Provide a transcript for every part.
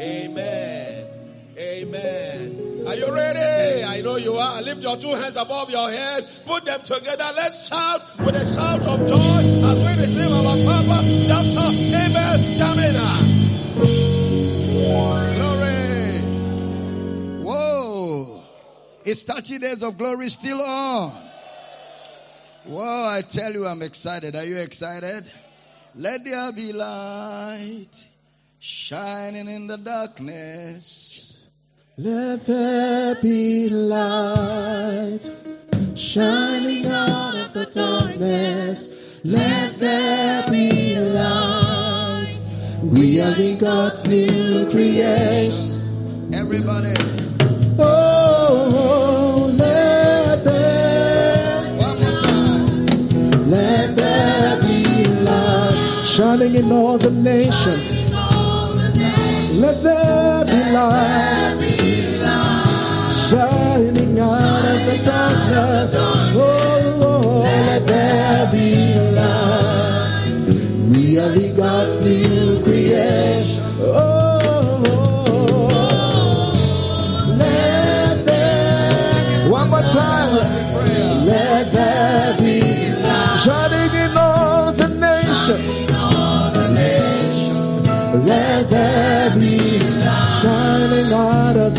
Amen. Amen. Are you ready? I know you are. Lift your two hands above your head. Put them together. Let's shout with a shout of joy as we receive our Papa, Dr. Abel Damina. Glory. Whoa. It's 30 days of glory still on. Whoa, I tell you, I'm excited. Are you excited? Let there be light shining in the darkness. Let there be light shining out of the darkness. Let there be light. We are in God's new creation. Everybody. Oh, let there, One more time. let there be light shining in all the nations. Let there be light shining out of the darkness. Oh, oh, oh let there be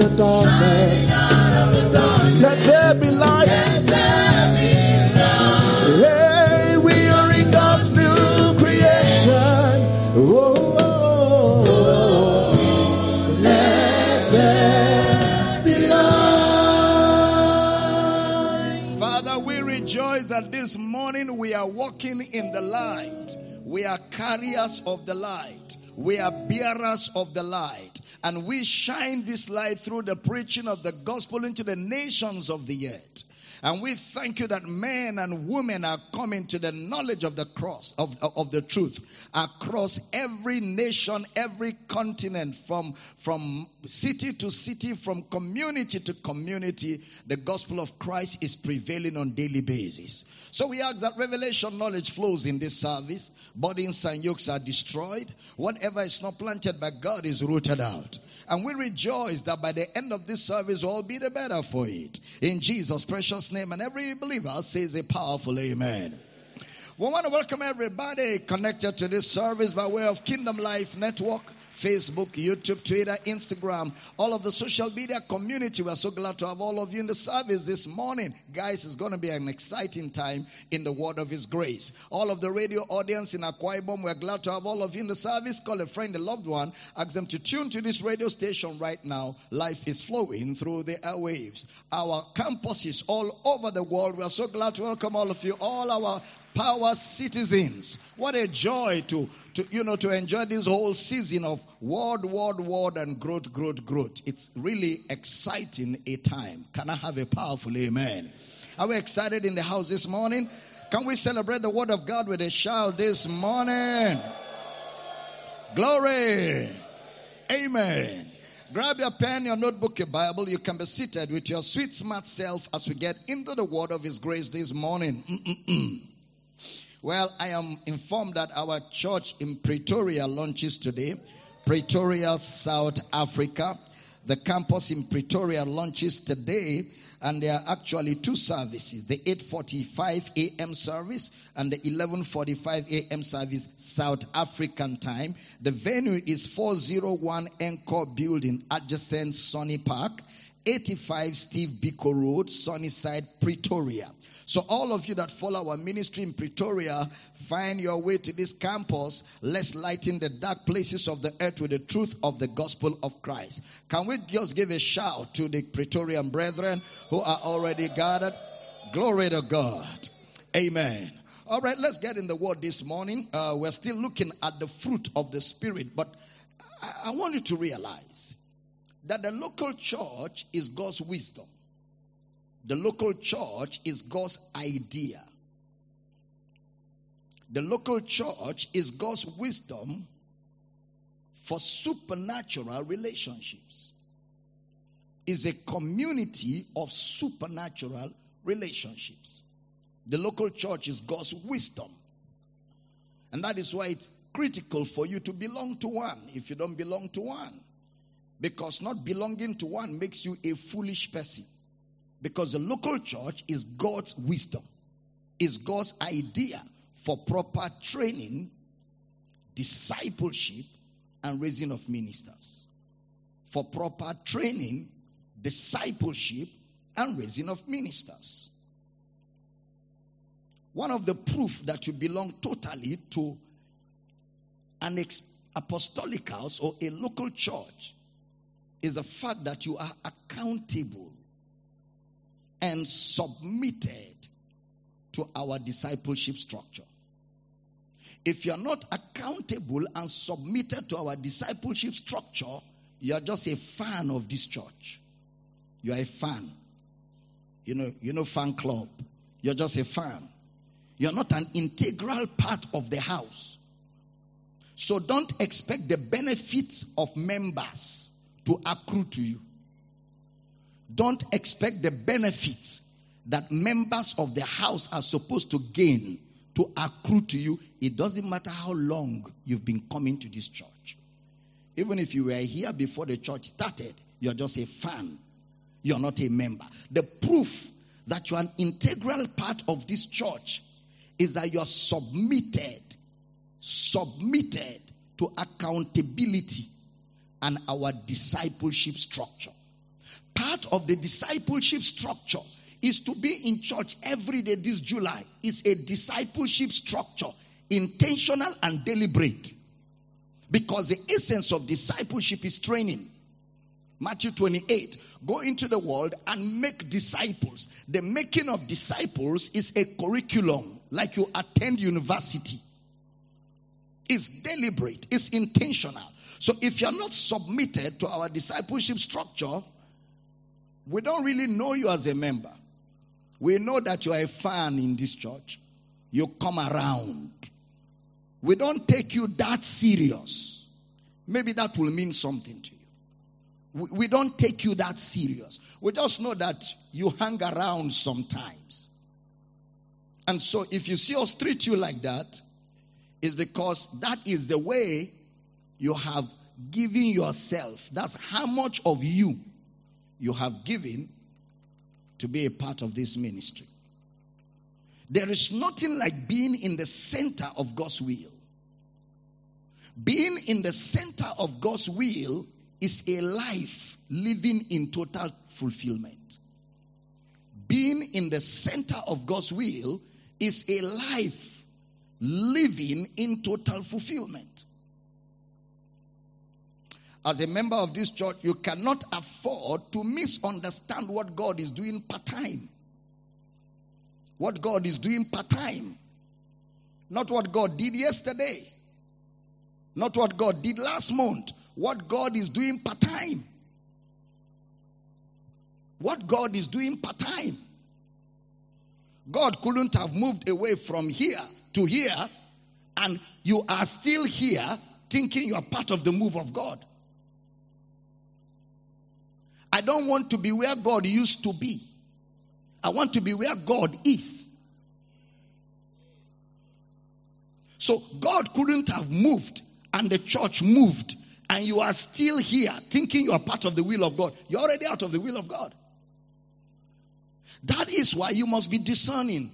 the darkness. Let there be light. Hey, we are in God's new creation. Oh, oh, let there be light. Father, we rejoice that this morning we are walking in the light. We are carriers of the light. We are bearers of the light. And we shine this light through the preaching of the gospel into the nations of the earth. And we thank you that men and women are coming to the knowledge of the cross, of, of the truth, across every nation, every continent, from, from city to city, from community to community. The gospel of Christ is prevailing on daily basis. So we ask that revelation knowledge flows in this service. Bodies and yokes are destroyed. Whatever is not planted by God is rooted out. And we rejoice that by the end of this service, all be the better for it. In Jesus' precious name, and every believer says a powerful amen. We want to welcome everybody connected to this service by way of Kingdom Life Network, Facebook, YouTube, Twitter, Instagram, all of the social media community. We're so glad to have all of you in the service this morning. Guys, it's going to be an exciting time in the word of His grace. All of the radio audience in Akwa Ibom, we're glad to have all of you in the service. Call a friend, a loved one, ask them to tune to this radio station right now. Life is flowing through the airwaves. Our campuses all over the world. We are so glad to welcome all of you, all our power citizens. What a joy to, to, you know, to enjoy this whole season of word, word, word, and growth, growth, growth. It's really exciting a time. Can I have a powerful amen? Are we excited in the house this morning? Can we celebrate the word of God with a shout this morning? Glory. Amen. Grab your pen, your notebook, your Bible. You can be seated with your sweet, smart self as we get into the word of His grace this morning. Well, I am informed that our church in Pretoria launches today. Pretoria, South Africa. The campus in Pretoria launches today and there are actually two services, the 8:45 a.m. service and the 11:45 a.m. service South African time. The venue is 401 Encore Building adjacent Sunny Park, 85 Steve Biko Road, Sunnyside, Pretoria. So all of you that follow our ministry in Pretoria, find your way to this campus. Let's lighten the dark places of the earth with the truth of the gospel of Christ. Can we just give a shout to the Pretorian brethren who are already gathered? Glory to God. Amen. All right, let's get in the word this morning. Uh, we're still looking at the fruit of the Spirit, but I, I want you to realize that the local church is God's wisdom. The local church is God's idea. The local church is God's wisdom for supernatural relationships. Is a community of supernatural relationships. The local church is God's wisdom. And that is why it's critical for you to belong to one if you don't belong to one. Because not belonging to one makes you a foolish person. Because the local church is God's wisdom, is God's idea for proper training, discipleship, and raising of ministers. For proper training, discipleship, and raising of ministers. One of the proof that you belong totally to an apostolic house or a local church is the fact that you are accountable and submitted to our discipleship structure. If you're not accountable and submitted to our discipleship structure, you're just a fan of this church. You're a fan. You know, you know fan club. You're just a fan. You're not an integral part of the house. So don't expect the benefits of members to accrue to you. Don't expect the benefits that members of the house are supposed to gain to accrue to you. It doesn't matter how long you've been coming to this church. Even if you were here before the church started, you're just a fan. You're not a member. The proof that you're an integral part of this church is that you're submitted, submitted to accountability and our discipleship structure. Part of the discipleship structure is to be in church every day this July. It's a discipleship structure, intentional and deliberate. Because the essence of discipleship is training. Matthew 28, go into the world and make disciples. The making of disciples is a curriculum, like you attend university. It's deliberate, it's intentional. So if you're not submitted to our discipleship structure, we don't really know you as a member. We know that you are a fan in this church. You come around. We don't take you that serious. Maybe that will mean something to you. We, we don't take you that serious. We just know that you hang around sometimes. And so if you see us treat you like that, it's because that is the way you have given yourself. That's how much of you you have given to be a part of this ministry. There is nothing like being in the center of God's will. Being in the center of God's will is a life living in total fulfillment. Being in the center of God's will is a life living in total fulfillment. As a member of this church, you cannot afford to misunderstand what God is doing part time. What God is doing part time. Not what God did yesterday. Not what God did last month. What God is doing part time. What God is doing part time. God couldn't have moved away from here to here, and you are still here thinking you are part of the move of God. I don't want to be where God used to be. I want to be where God is. So God couldn't have moved and the church moved and you are still here thinking you are part of the will of God. You're already out of the will of God. That is why you must be discerning.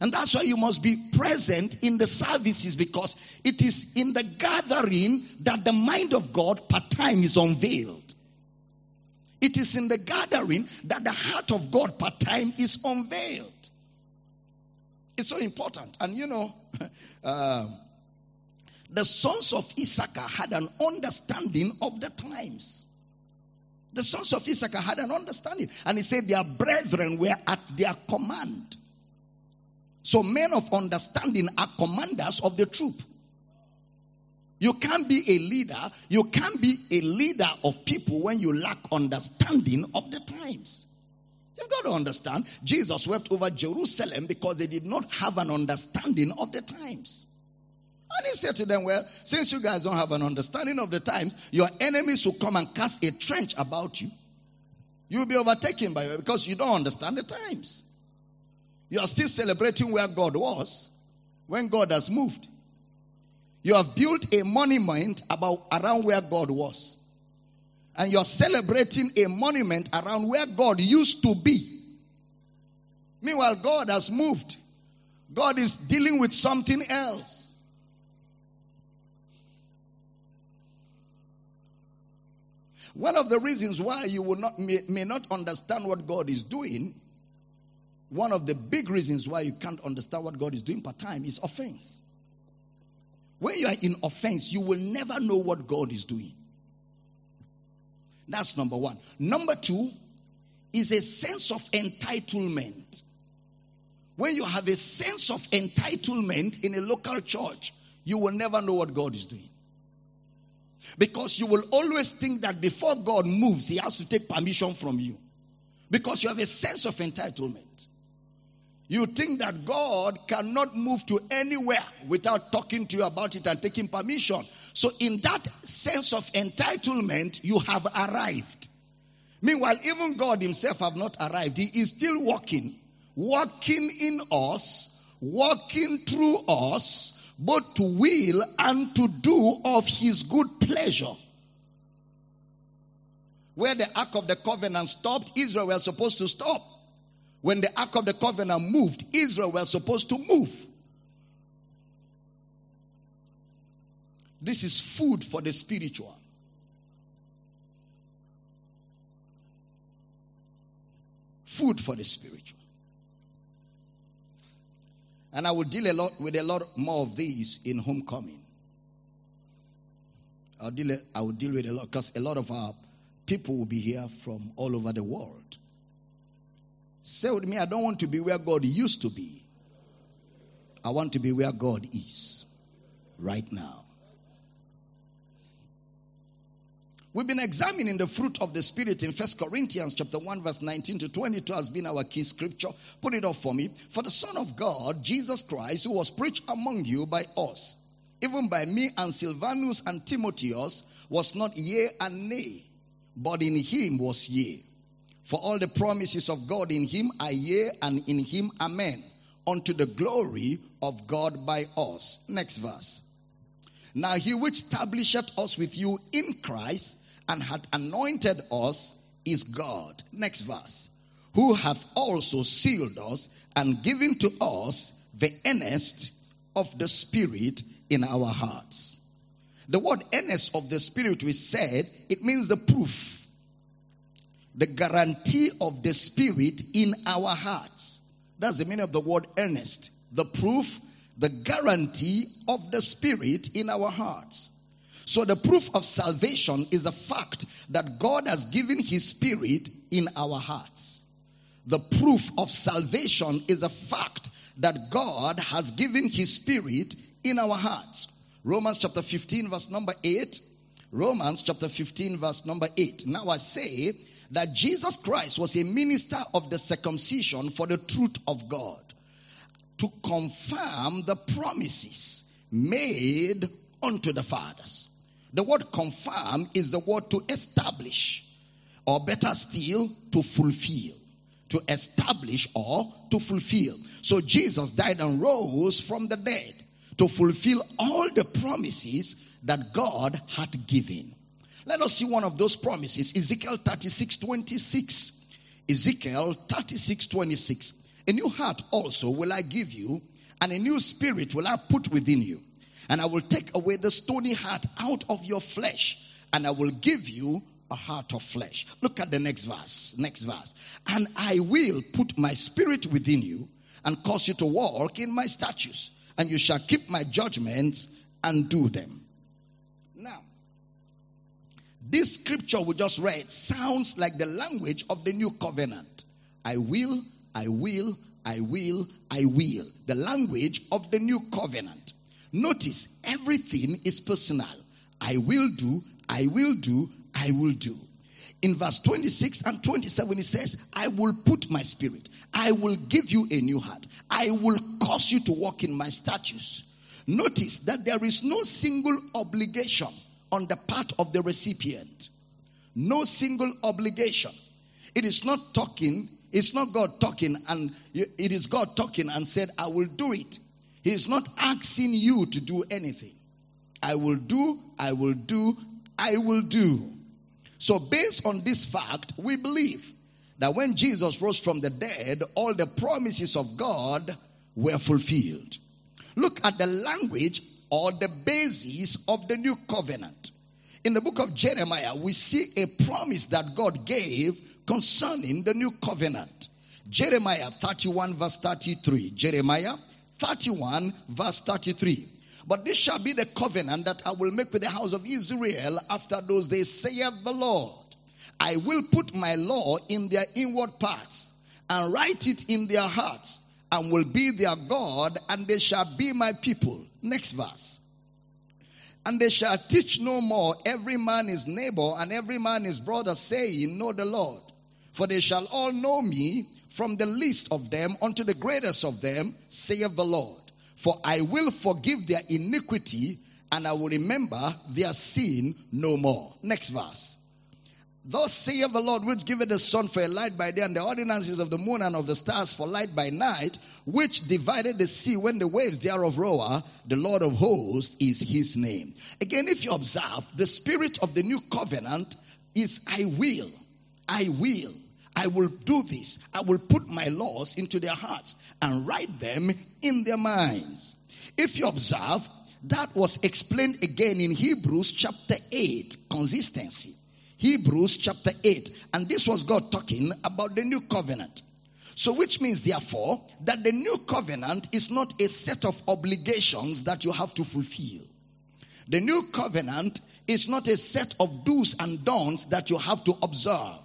And that's why you must be present in the services because it is in the gathering that the mind of God part time is unveiled. It is in the gathering that the heart of God part time is unveiled. It's so important. And you know, uh, the sons of Issachar had an understanding of the times. The sons of Issachar had an understanding. And he said their brethren were at their command. So men of understanding are commanders of the troop. You can't be a leader. You can't be a leader of people when you lack understanding of the times. You've got to understand. Jesus wept over Jerusalem because they did not have an understanding of the times. And he said to them, Well, since you guys don't have an understanding of the times, your enemies will come and cast a trench about you. You'll be overtaken by it because you don't understand the times. You are still celebrating where God was when God has moved. You have built a monument about around where God was. and you're celebrating a monument around where God used to be. Meanwhile, God has moved. God is dealing with something else. One of the reasons why you will not may, may not understand what God is doing, one of the big reasons why you can't understand what God is doing part time is offense. When you are in offense, you will never know what God is doing. That's number one. Number two is a sense of entitlement. When you have a sense of entitlement in a local church, you will never know what God is doing. Because you will always think that before God moves, He has to take permission from you. Because you have a sense of entitlement. You think that God cannot move to anywhere without talking to you about it and taking permission. So, in that sense of entitlement, you have arrived. Meanwhile, even God Himself have not arrived. He is still walking, walking in us, walking through us, both to will and to do of his good pleasure. Where the Ark of the Covenant stopped, Israel was supposed to stop. When the Ark of the Covenant moved, Israel was supposed to move. This is food for the spiritual. Food for the spiritual. And I will deal a lot with a lot more of these in homecoming. I'll deal, I will deal with a lot because a lot of our people will be here from all over the world. Say with me, I don't want to be where God used to be. I want to be where God is right now. We've been examining the fruit of the Spirit in First Corinthians chapter 1 verse 19 to 22 has been our key scripture. Put it up for me. For the Son of God, Jesus Christ, who was preached among you by us, even by me and Silvanus and Timotheus, was not yea and nay, but in him was yea. For all the promises of God in him are yea and in him amen, unto the glory of God by us. Next verse. Now he which establisheth us with you in Christ and hath anointed us is God. Next verse. Who hath also sealed us and given to us the earnest of the Spirit in our hearts. The word earnest of the Spirit we said, it means the proof, the guarantee of the Spirit in our hearts. That's the meaning of the word earnest. The proof, the guarantee of the Spirit in our hearts. So the proof of salvation is a fact that God has given His Spirit in our hearts. The proof of salvation is a fact that God has given His Spirit in our hearts. Romans chapter 15 verse number 8. Romans chapter 15 verse number 8. Now I say that Jesus Christ was a minister of the circumcision for the truth of God to confirm the promises made unto the fathers. The word confirm is the word to establish, or better still, to fulfill. To establish or to fulfill. So Jesus died and rose from the dead to fulfill all the promises that God had given. Let us see one of those promises. Ezekiel 36 26. Ezekiel 36 26. A new heart also will I give you, and a new spirit will I put within you. And I will take away the stony heart out of your flesh, and I will give you a heart of flesh. Look at the next verse. Next verse. And I will put my spirit within you and cause you to walk in my statutes, and you shall keep my judgments and do them. This scripture we just read sounds like the language of the new covenant. I will, I will, I will, I will. The language of the new covenant. Notice everything is personal. I will do, I will do, I will do. In verse 26 and 27, it says, I will put my spirit. I will give you a new heart. I will cause you to walk in my statutes. Notice that there is no single obligation on the part of the recipient. No single obligation. It is not talking, it's not God talking and it is God talking and said, I will do it. He is not asking you to do anything. I will do, I will do, I will do. So based on this fact, we believe that when Jesus rose from the dead, all the promises of God were fulfilled. Look at the language or the basis of the new covenant. In the book of Jeremiah, we see a promise that God gave concerning the new covenant. Jeremiah 31 verse 33. Jeremiah 31 verse 33. But this shall be the covenant that I will make with the house of Israel after those days, saith the Lord. I will put my law in their inward parts and write it in their hearts and will be their God and they shall be my people. Next verse. And they shall teach no more every man his neighbor and every man his brother, saying, Know the Lord. For they shall all know me from the least of them unto the greatest of them, saith the Lord. For I will forgive their iniquity and I will remember their sin no more. Next verse. Thus saith the Lord, which giveth the sun for a light by day, and the ordinances of the moon and of the stars for light by night, which divided the sea when the waves thereof roar, the Lord of hosts is his name. Again, if you observe, the spirit of the new covenant is I will, I will, I will do this. I will put my laws into their hearts and write them in their minds. If you observe, that was explained again in Hebrews chapter 8, consistency. Hebrews chapter 8. And this was God talking about the new covenant. So which means therefore that the new covenant is not a set of obligations that you have to fulfill. The new covenant is not a set of do's and don'ts that you have to observe.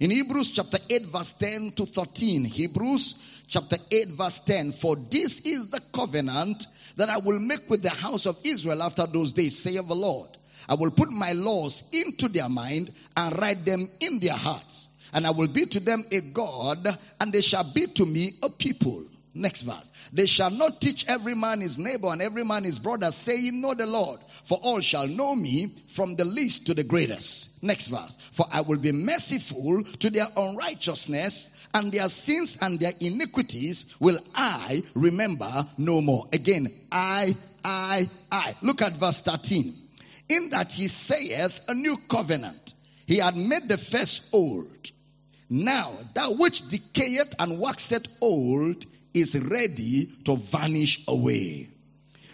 In Hebrews chapter 8 verse 10 to 13, Hebrews chapter 8 verse 10, for this is the covenant that I will make with the house of Israel after those days, saith the Lord. I will put my laws into their mind and write them in their hearts. And I will be to them a God, and they shall be to me a people. Next verse. They shall not teach every man his neighbor and every man his brother, saying, Know the Lord, for all shall know me from the least to the greatest. Next verse. For I will be merciful to their unrighteousness, and their sins and their iniquities will I remember no more. Again, I, I, I. Look at verse 13 in that he saith a new covenant. He had made the first old. Now that which decayeth and waxeth old is ready to vanish away.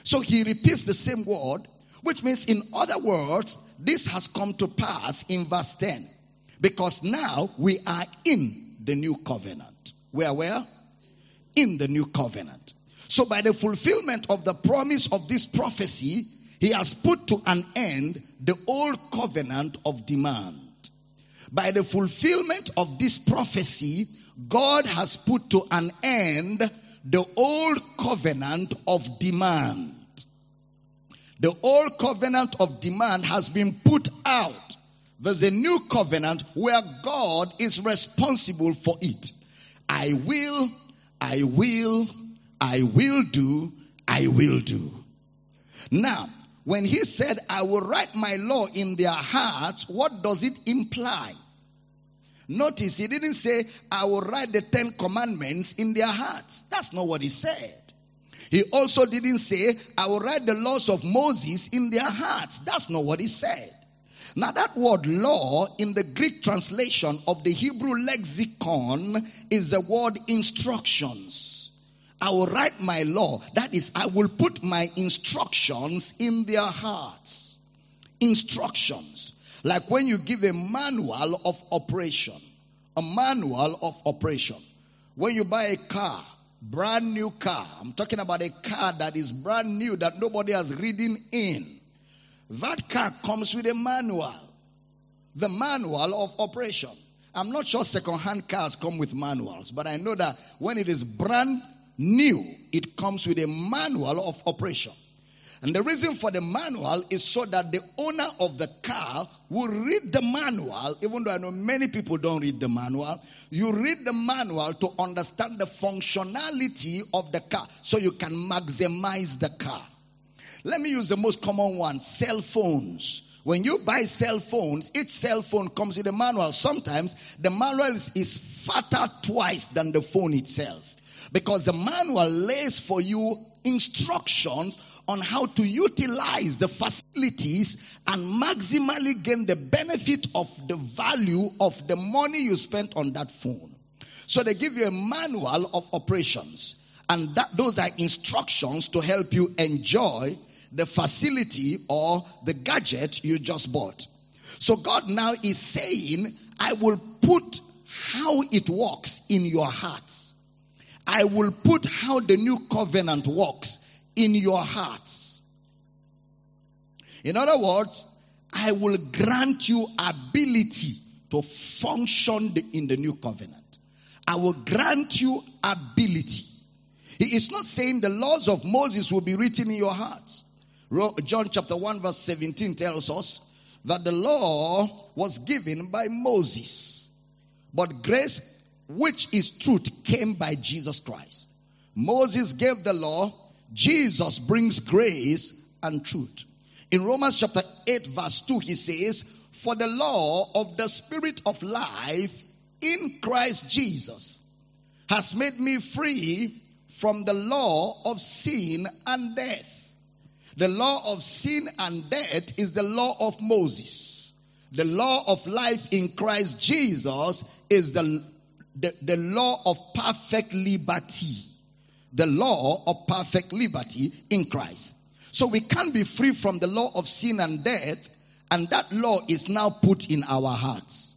So he repeats the same word, which means in other words, this has come to pass in verse 10. Because now we are in the new covenant. We are where? In the new covenant. So by the fulfillment of the promise of this prophecy, he has put to an end the old covenant of demand. By the fulfillment of this prophecy, God has put to an end the old covenant of demand. The old covenant of demand has been put out. There's a new covenant where God is responsible for it. I will, I will, I will do, I will do. Now, when he said, I will write my law in their hearts, what does it imply? Notice he didn't say, I will write the Ten Commandments in their hearts. That's not what he said. He also didn't say, I will write the laws of Moses in their hearts. That's not what he said. Now that word law in the Greek translation of the Hebrew lexicon is the word instructions. I will write my law. That is, I will put my instructions in their hearts. Instructions. Like when you give a manual of operation. A manual of operation. When you buy a car, brand new car. I'm talking about a car that is brand new that nobody has ridden in. That car comes with a manual. The manual of operation. I'm not sure second-hand cars come with manuals, but I know that when it is brand new, it comes with a manual of operation. And the reason for the manual is so that the owner of the car will read the manual, even though I know many people don't read the manual. You read the manual to understand the functionality of the car so you can maximize the car. Let me use the most common one cell phones. When you buy cell phones, each cell phone comes with a manual. Sometimes the manual is, is fatter twice than the phone itself. Because the manual lays for you instructions on how to utilize the facilities and maximally gain the benefit of the value of the money you spent on that phone. So they give you a manual of operations and that, those are instructions to help you enjoy the facility or the gadget you just bought. So God now is saying, I will put how it works in your hearts. I will put how the new covenant works in your hearts. In other words, I will grant you ability to function in the new covenant. I will grant you ability. He is not saying the laws of Moses will be written in your hearts. John chapter 1 verse 17 tells us that the law was given by Moses, but grace, which is truth, came by Jesus Christ. Moses gave the law, Jesus brings grace and truth. In Romans chapter 8 verse 2 he says, for the law of the spirit of life in Christ Jesus has made me free from the law of sin and death. The law of sin and death is the law of Moses. The law of life in Christ Jesus is the, the, the law of perfect liberty. The law of perfect liberty in Christ. So we can't be free from the law of sin and death, and that law is now put in our hearts.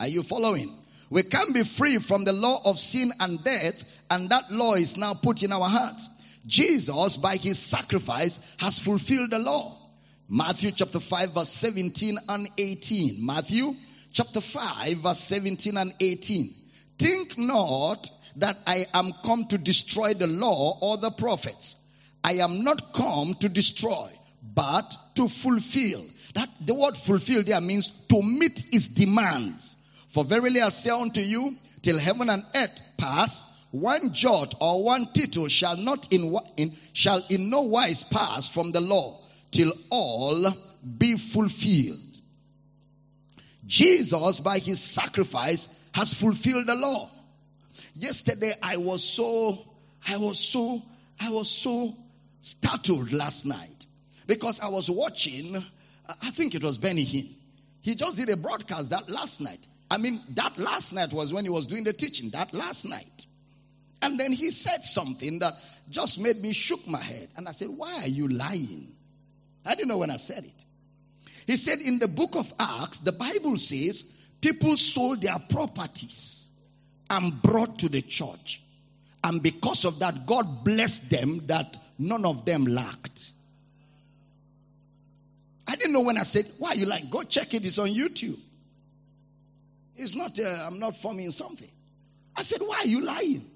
Are you following? We can't be free from the law of sin and death, and that law is now put in our hearts. Jesus, by his sacrifice, has fulfilled the law. Matthew chapter 5 verse 17 and 18. Matthew chapter 5 verse 17 and 18. Think not that I am come to destroy the law or the prophets. I am not come to destroy, but to fulfill. That the word fulfill there means to meet its demands. For verily I say unto you, till heaven and earth pass, one jot or one tittle shall not in, in, shall in no wise pass from the law till all be fulfilled. Jesus by his sacrifice has fulfilled the law. Yesterday I was so, I was so, I was so startled last night because I was watching, uh, I think it was Benny Hinn. He just did a broadcast that last night. I mean, that last night was when he was doing the teaching, that last night. And then he said something that just made me shook my head. And I said, why are you lying? I didn't know when I said it. He said in the book of Acts, the Bible says people sold their properties and brought to the church. And because of that, God blessed them that none of them lacked. I didn't know when I said, why are you lying? Go check it. It's on YouTube. It's not, uh, I'm not forming something. I said, why are you lying?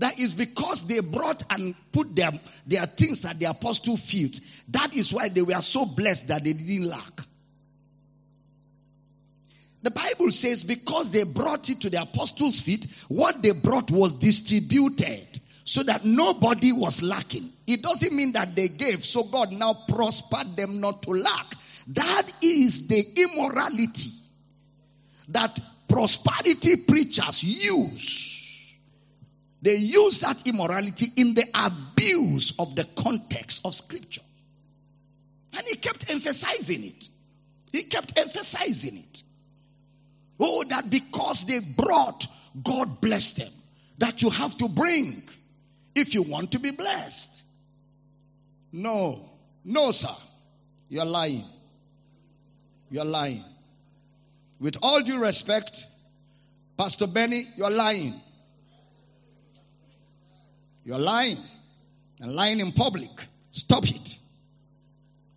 That is because they brought and put their, their things at the apostle feet. That is why they were so blessed that they didn't lack. The Bible says because they brought it to the apostles' feet, what they brought was distributed so that nobody was lacking. It doesn't mean that they gave, so God now prospered them not to lack. That is the immorality that prosperity preachers use they use that immorality in the abuse of the context of scripture. And he kept emphasizing it. He kept emphasizing it. Oh, that because they brought, God blessed them. That you have to bring if you want to be blessed. No. No, sir. You're lying. You're lying. With all due respect, Pastor Benny, you're lying. You're lying. And lying in public. Stop it.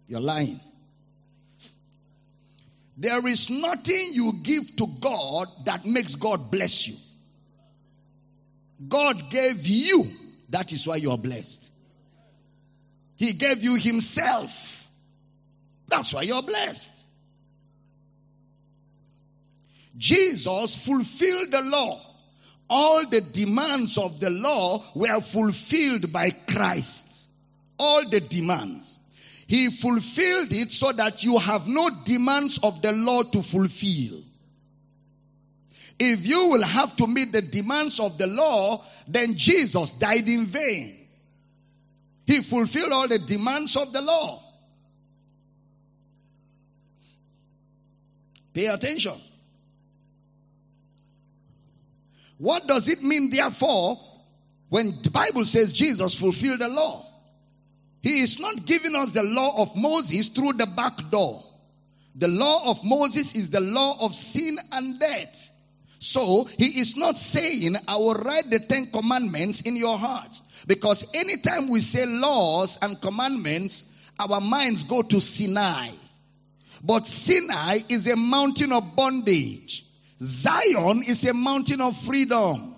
You're lying. There is nothing you give to God that makes God bless you. God gave you. That is why you are blessed. He gave you Himself. That's why you're blessed. Jesus fulfilled the law all the demands of the law were fulfilled by Christ. All the demands. He fulfilled it so that you have no demands of the law to fulfill. If you will have to meet the demands of the law, then Jesus died in vain. He fulfilled all the demands of the law. Pay attention. What does it mean, therefore, when the Bible says Jesus fulfilled the law? He is not giving us the law of Moses through the back door. The law of Moses is the law of sin and death. So he is not saying, I will write the Ten Commandments in your heart. Because anytime we say laws and commandments, our minds go to Sinai. But Sinai is a mountain of bondage. Zion is a mountain of freedom.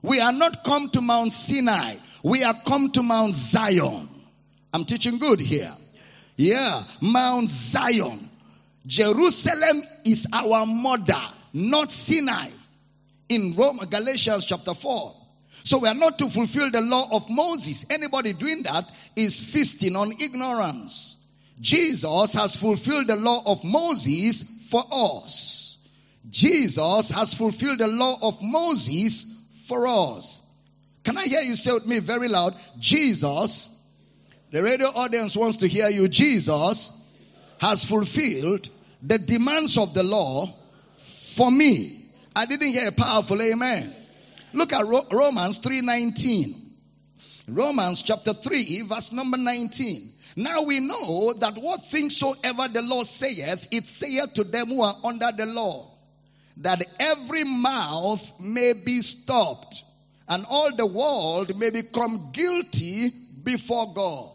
We are not come to Mount Sinai. We are come to Mount Zion. I'm teaching good here. Yeah, Mount Zion. Jerusalem is our mother, not Sinai. In Rome, Galatians chapter 4. So we are not to fulfill the law of Moses. Anybody doing that is feasting on ignorance. Jesus has fulfilled the law of Moses for us. Jesus has fulfilled the law of Moses for us. Can I hear you say with me very loud? Jesus, the radio audience wants to hear you. Jesus has fulfilled the demands of the law for me. I didn't hear a powerful amen. Look at Ro- Romans 3:19. Romans chapter 3 verse number 19. Now we know that what things soever the law saith, it saith to them who are under the law, that every mouth may be stopped, and all the world may become guilty before God.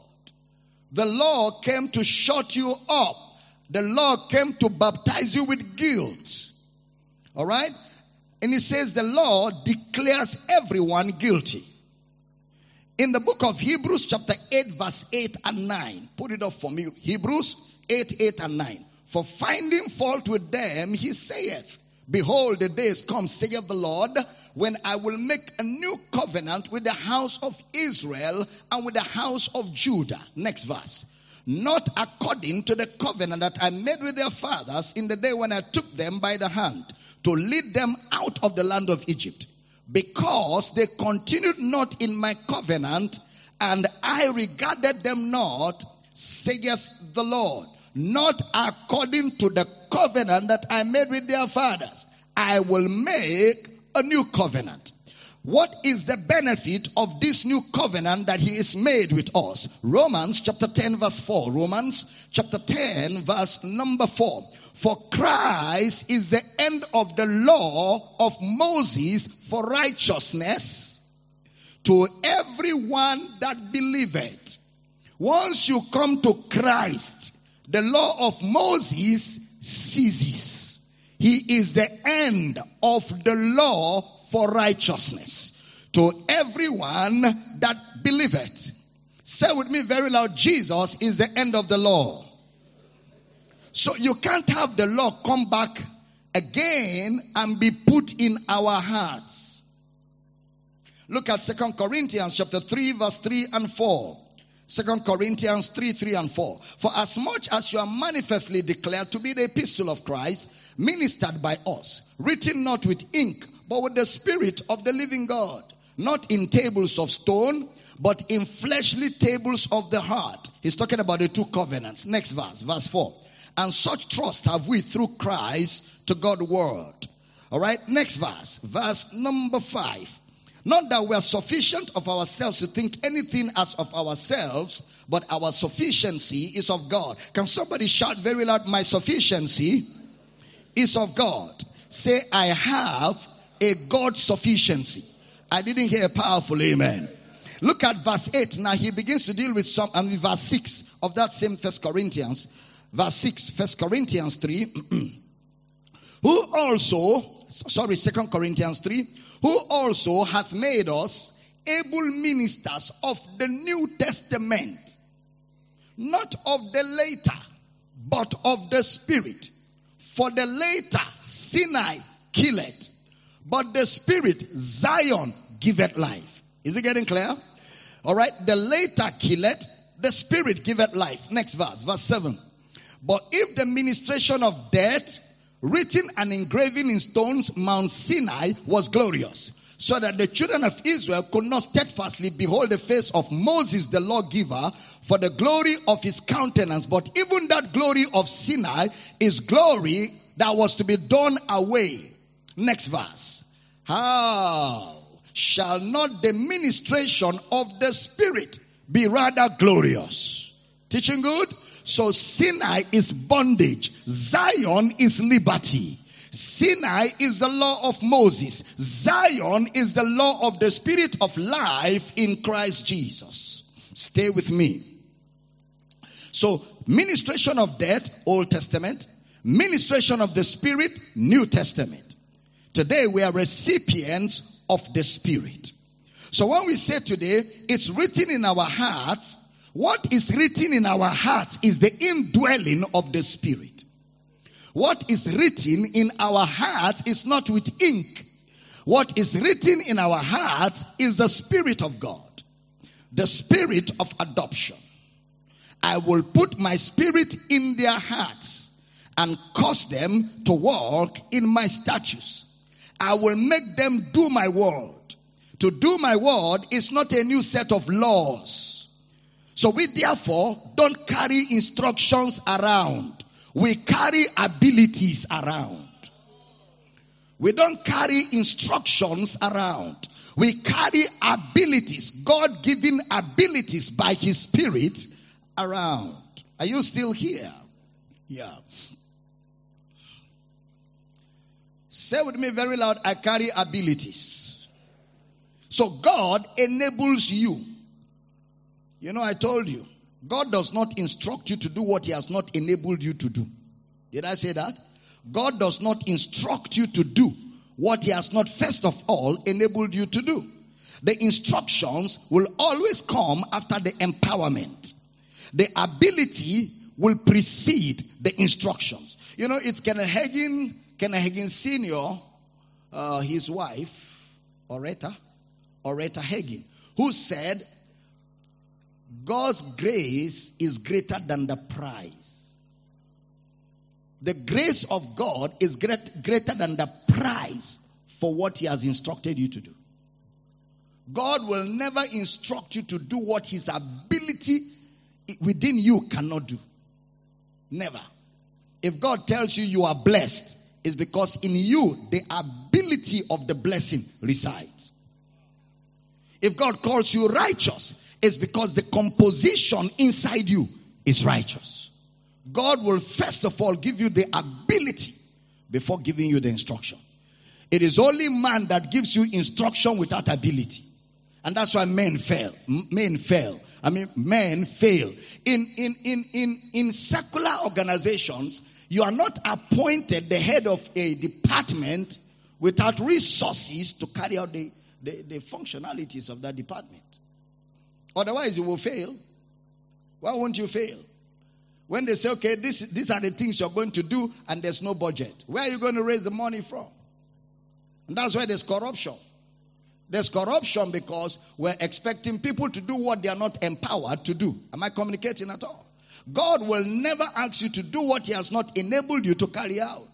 The law came to shut you up. The law came to baptize you with guilt. Alright? And it says the law declares everyone guilty. In the book of Hebrews chapter 8 verse 8 and 9. Put it up for me. Hebrews 8, 8 and 9. For finding fault with them, he saith, Behold, the days come, saith the Lord, when I will make a new covenant with the house of Israel and with the house of Judah. Next verse. Not according to the covenant that I made with their fathers in the day when I took them by the hand to lead them out of the land of Egypt. Because they continued not in my covenant, and I regarded them not, saith the Lord not according to the covenant that I made with their fathers. I will make a new covenant. What is the benefit of this new covenant that he is made with us? Romans chapter 10 verse 4. Romans chapter 10 verse number 4. For Christ is the end of the law of Moses for righteousness to everyone that believeth. Once you come to Christ, the law of Moses ceases. He is the end of the law for righteousness to everyone that believeth. Say with me very loud, Jesus is the end of the law. So you can't have the law come back again and be put in our hearts. Look at Second Corinthians chapter 3 verse 3 and 4. Second Corinthians 3, 3 and 4. For as much as you are manifestly declared to be the epistle of Christ, ministered by us, written not with ink, but with the spirit of the living God, not in tables of stone, but in fleshly tables of the heart. He's talking about the two covenants. Next verse, verse 4. And such trust have we through Christ to God word. Alright, next verse, verse number 5. Not that we are sufficient of ourselves to think anything as of ourselves, but our sufficiency is of God. Can somebody shout very loud, my sufficiency is of God. Say, I have a God sufficiency. I didn't hear a powerful amen. Look at verse 8. Now he begins to deal with some, I mean verse 6 of that same First Corinthians. Verse 6, First Corinthians 3. who also, sorry, Second Corinthians 3, who also hath made us able ministers of the New Testament, not of the later, but of the Spirit. For the later, Sinai killeth, but the Spirit, Zion, giveth life. Is it getting clear? Alright, the later killeth, the Spirit giveth life. Next verse, verse 7. But if the ministration of death written and engraven in stones, Mount Sinai was glorious, so that the children of Israel could not steadfastly behold the face of Moses, the lawgiver, for the glory of his countenance. But even that glory of Sinai is glory that was to be done away. Next verse. How shall not the ministration of the Spirit be rather glorious? Teaching good? So Sinai is bondage. Zion is liberty. Sinai is the law of Moses. Zion is the law of the spirit of life in Christ Jesus. Stay with me. So ministration of death, Old Testament. Ministration of the spirit, New Testament. Today we are recipients of the spirit. So when we say today, it's written in our hearts what is written in our hearts is the indwelling of the Spirit. What is written in our hearts is not with ink. What is written in our hearts is the Spirit of God. The Spirit of adoption. I will put my Spirit in their hearts and cause them to walk in my statutes. I will make them do my word. To do my word is not a new set of laws. So we therefore don't carry instructions around. We carry abilities around. We don't carry instructions around. We carry abilities, God given abilities by His Spirit around. Are you still here? Yeah. Say with me very loud, I carry abilities. So God enables you you know, I told you, God does not instruct you to do what He has not enabled you to do. Did I say that? God does not instruct you to do what He has not first of all enabled you to do. The instructions will always come after the empowerment. The ability will precede the instructions. You know, it's Kenneth Hagin, Kenneth Hagin Sr., uh, his wife, Oretha, Oretha Hagin, who said God's grace is greater than the price. The grace of God is great, greater than the price for what He has instructed you to do. God will never instruct you to do what His ability within you cannot do. Never. If God tells you you are blessed, it's because in you the ability of the blessing resides. If God calls you righteous, it's because the composition inside you is righteous. God will first of all give you the ability before giving you the instruction. It is only man that gives you instruction without ability. And that's why men fail. Men fail. I mean, men fail. In, in, in, in, in secular organizations, you are not appointed the head of a department without resources to carry out the, the, the functionalities of that department. Otherwise, you will fail. Why won't you fail? When they say, okay, this, these are the things you're going to do, and there's no budget, where are you going to raise the money from? And that's why there's corruption. There's corruption because we're expecting people to do what they are not empowered to do. Am I communicating at all? God will never ask you to do what He has not enabled you to carry out.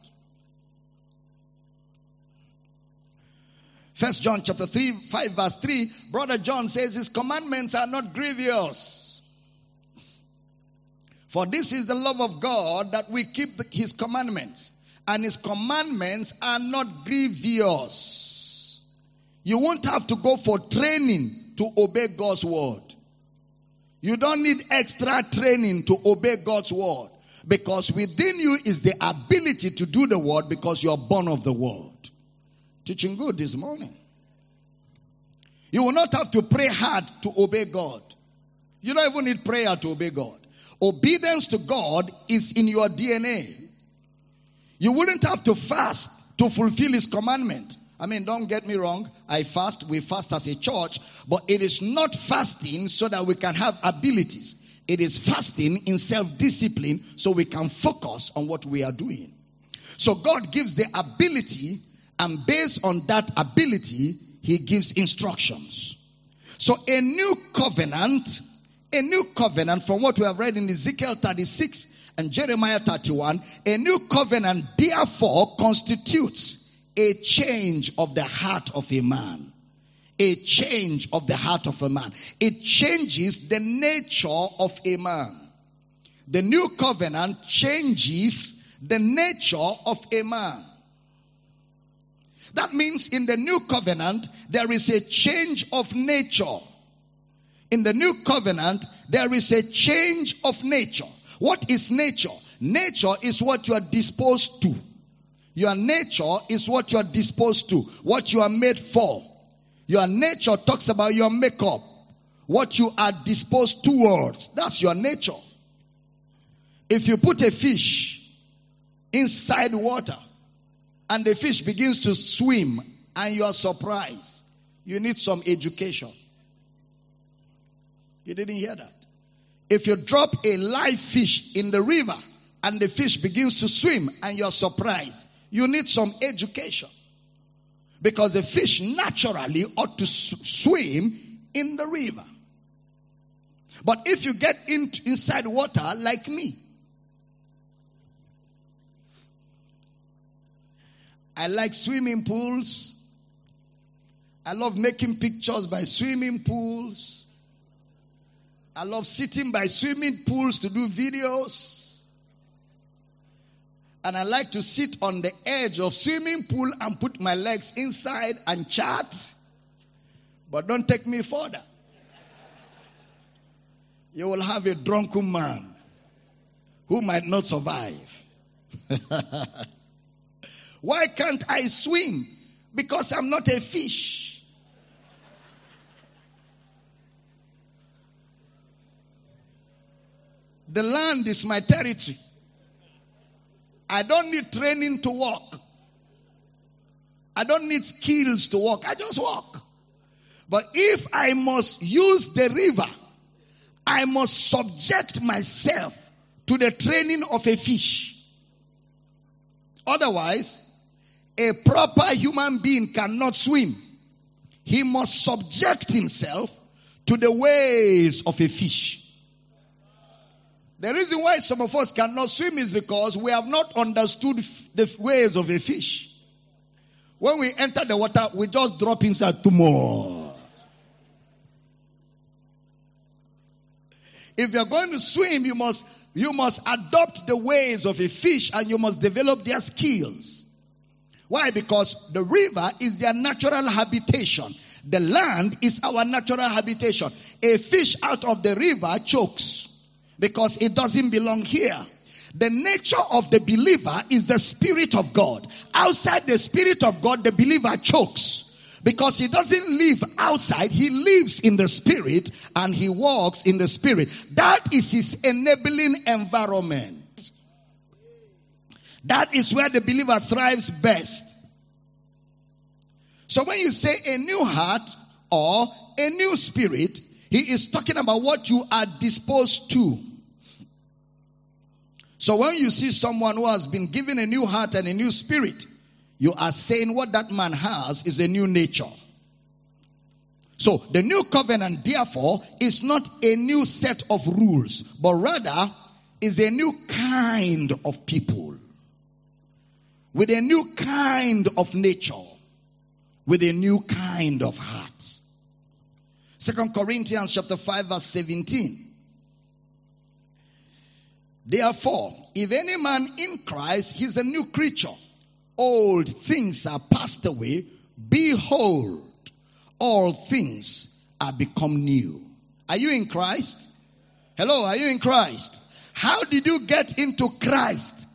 First John chapter 3, 5 verse 3, brother John says his commandments are not grievous. For this is the love of God that we keep the, his commandments. And his commandments are not grievous. You won't have to go for training to obey God's word. You don't need extra training to obey God's word. Because within you is the ability to do the word because you're born of the word. Teaching good this morning. You will not have to pray hard to obey God. You don't even need prayer to obey God. Obedience to God is in your DNA. You wouldn't have to fast to fulfill His commandment. I mean, don't get me wrong. I fast, we fast as a church, but it is not fasting so that we can have abilities. It is fasting in self-discipline so we can focus on what we are doing. So God gives the ability and based on that ability, he gives instructions. So a new covenant, a new covenant from what we have read in Ezekiel 36 And Jeremiah 31, a new covenant therefore constitutes a change of the heart of a man. A change of the heart of a man. It changes the nature of a man. The new covenant changes the nature of a man. That means in the new covenant, there is a change of nature. In the new covenant, there is a change of nature. What is nature? Nature is what you are disposed to. Your nature is what you are disposed to, what you are made for. Your nature talks about your makeup, what you are disposed towards. That's your nature. If you put a fish inside water and the fish begins to swim and you are surprised, you need some education. You didn't hear that. If you drop a live fish in the river and the fish begins to swim and you're surprised, you need some education. Because the fish naturally ought to swim in the river. But if you get in, inside water like me, I like swimming pools. I love making pictures by swimming pools. I love sitting by swimming pools to do videos. And I like to sit on the edge of swimming pool and put my legs inside and chat. But don't take me further. You will have a drunken man who might not survive. Why can't I swim? Because I'm not a fish. The land is my territory. I don't need training to walk. I don't need skills to walk. I just walk. But if I must use the river, I must subject myself to the training of a fish. Otherwise, a proper human being cannot swim. He must subject himself to the ways of a fish. The reason why some of us cannot swim is because we have not understood the ways of a fish. When we enter the water, we just drop inside tomorrow. If you're going to swim, you must, you must adopt the ways of a fish and you must develop their skills. Why? Because the river is their natural habitation. The land is our natural habitation. A fish out of the river chokes because it doesn't belong here. The nature of the believer is the Spirit of God. Outside the Spirit of God, the believer chokes. Because he doesn't live outside, he lives in the Spirit and he walks in the Spirit. That is his enabling environment. That is where the believer thrives best. So when you say a new heart or a new spirit, he is talking about what you are disposed to. So when you see someone who has been given a new heart and a new spirit, you are saying what that man has is a new nature. So the new covenant, therefore, is not a new set of rules, but rather is a new kind of people with a new kind of nature, with a new kind of heart. Second Corinthians chapter 5 verse 17. Therefore, if any man in Christ, he's a new creature. Old things are passed away. Behold, all things are become new. Are you in Christ? Hello, are you in Christ? How did you get into Christ?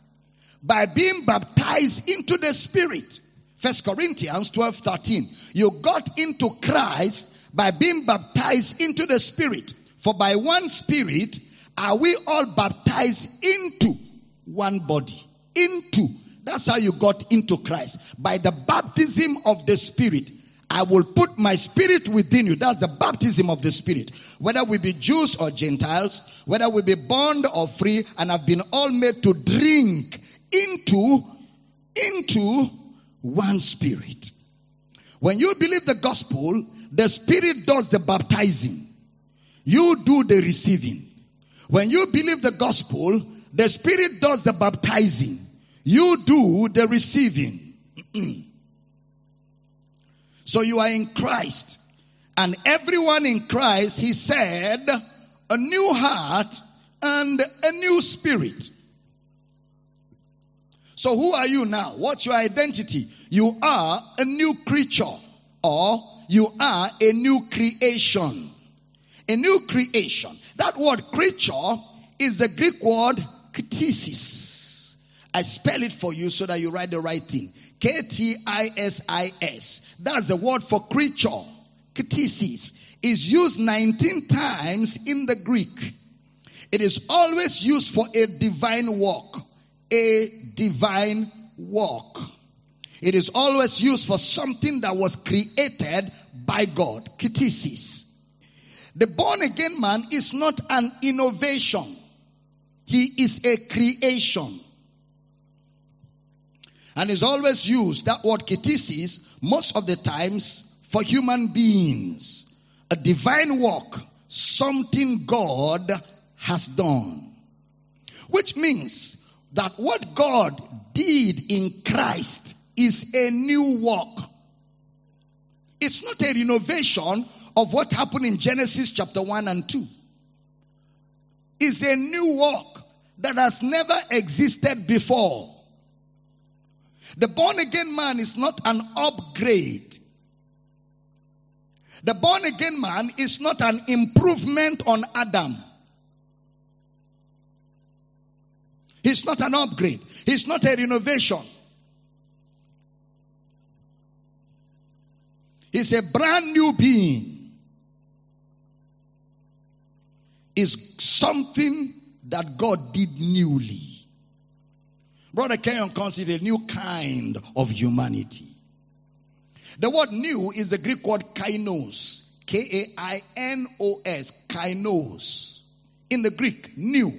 By being baptized into the Spirit. First Corinthians 12, 13. You got into Christ by being baptized into the Spirit. For by one Spirit are we all baptized into one body. Into. That's how you got into Christ. By the baptism of the Spirit. I will put my spirit within you. That's the baptism of the spirit. Whether we be Jews or Gentiles, whether we be bond or free, and have been all made to drink into, into one spirit. When you believe the gospel, the Spirit does the baptizing. You do the receiving. When you believe the gospel, the Spirit does the baptizing. You do the receiving. so you are in Christ. And everyone in Christ, he said, a new heart and a new spirit. So who are you now? What's your identity? You are a new creature or you are a new creation. A new creation. That word creature is the Greek word ktisis. I spell it for you so that you write the right thing. K-T-I-S-I-S. That's the word for creature. Ktisis is used 19 times in the Greek. It is always used for a divine work. A divine work. It is always used for something that was created by God. Ktisis. The born again man is not an innovation. He is a creation. And is always used, that word ktisis, most of the times for human beings. A divine work, something God has done. Which means that what God did in Christ is a new work. It's not a renovation of what happened in Genesis chapter 1 and 2. It's a new work that has never existed before. The born again man is not an upgrade. The born again man is not an improvement on Adam. He's not an upgrade. He's not a renovation. He's a brand new being. Is something that God did newly. Brother Kenyon calls it a new kind of humanity. The word new is the Greek word kainos. K-A-I-N-O-S. Kainos. In the Greek, new.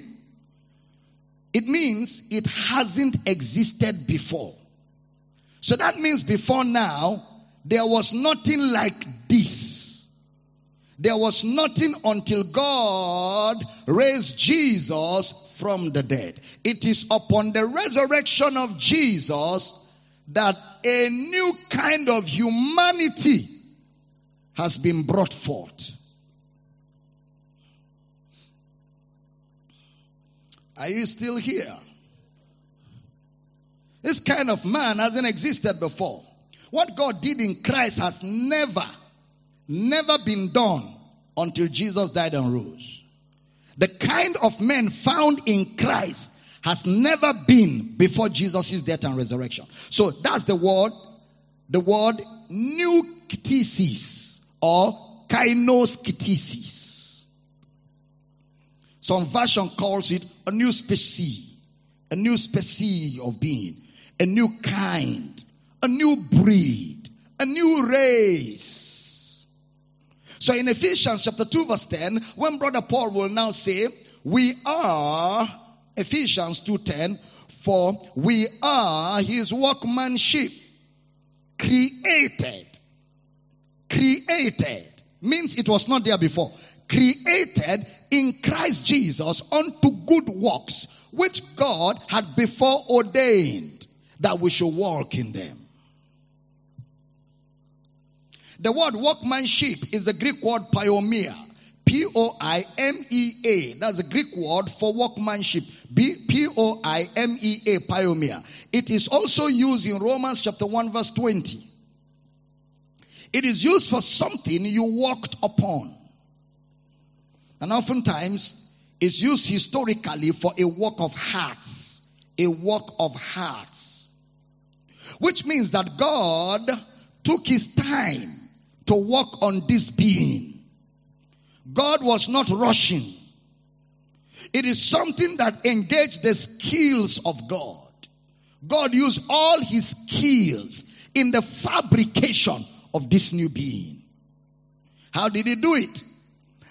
It means it hasn't existed before. So that means before now, there was nothing like this. There was nothing until God raised Jesus from the dead. It is upon the resurrection of Jesus that a new kind of humanity has been brought forth. Are you still here? This kind of man hasn't existed before. What God did in Christ has never, never been done until Jesus died and rose. The kind of men found in Christ has never been before Jesus' death and resurrection. So that's the word, the word new ktisis or kainos ktisis. Some version calls it a new species, a new species of being, a new kind, a new breed, a new race. So in Ephesians chapter 2 verse 10, when brother Paul will now say, we are Ephesians 2:10 for we are his workmanship created. Created means it was not there before. Created in Christ Jesus unto good works which God had before ordained that we should walk in them the word workmanship is the Greek word poiema P-O-I-M-E-A. That's a Greek word for workmanship. P-O-I-M-E-A, poiema. It is also used in Romans chapter 1 verse 20. It is used for something you worked upon. And oftentimes, it's used historically for a work of hearts. A work of hearts. Which means that God took his time to work on this being. God was not rushing. It is something that engaged the skills of God. God used all his skills in the fabrication of this new being. How did he do it?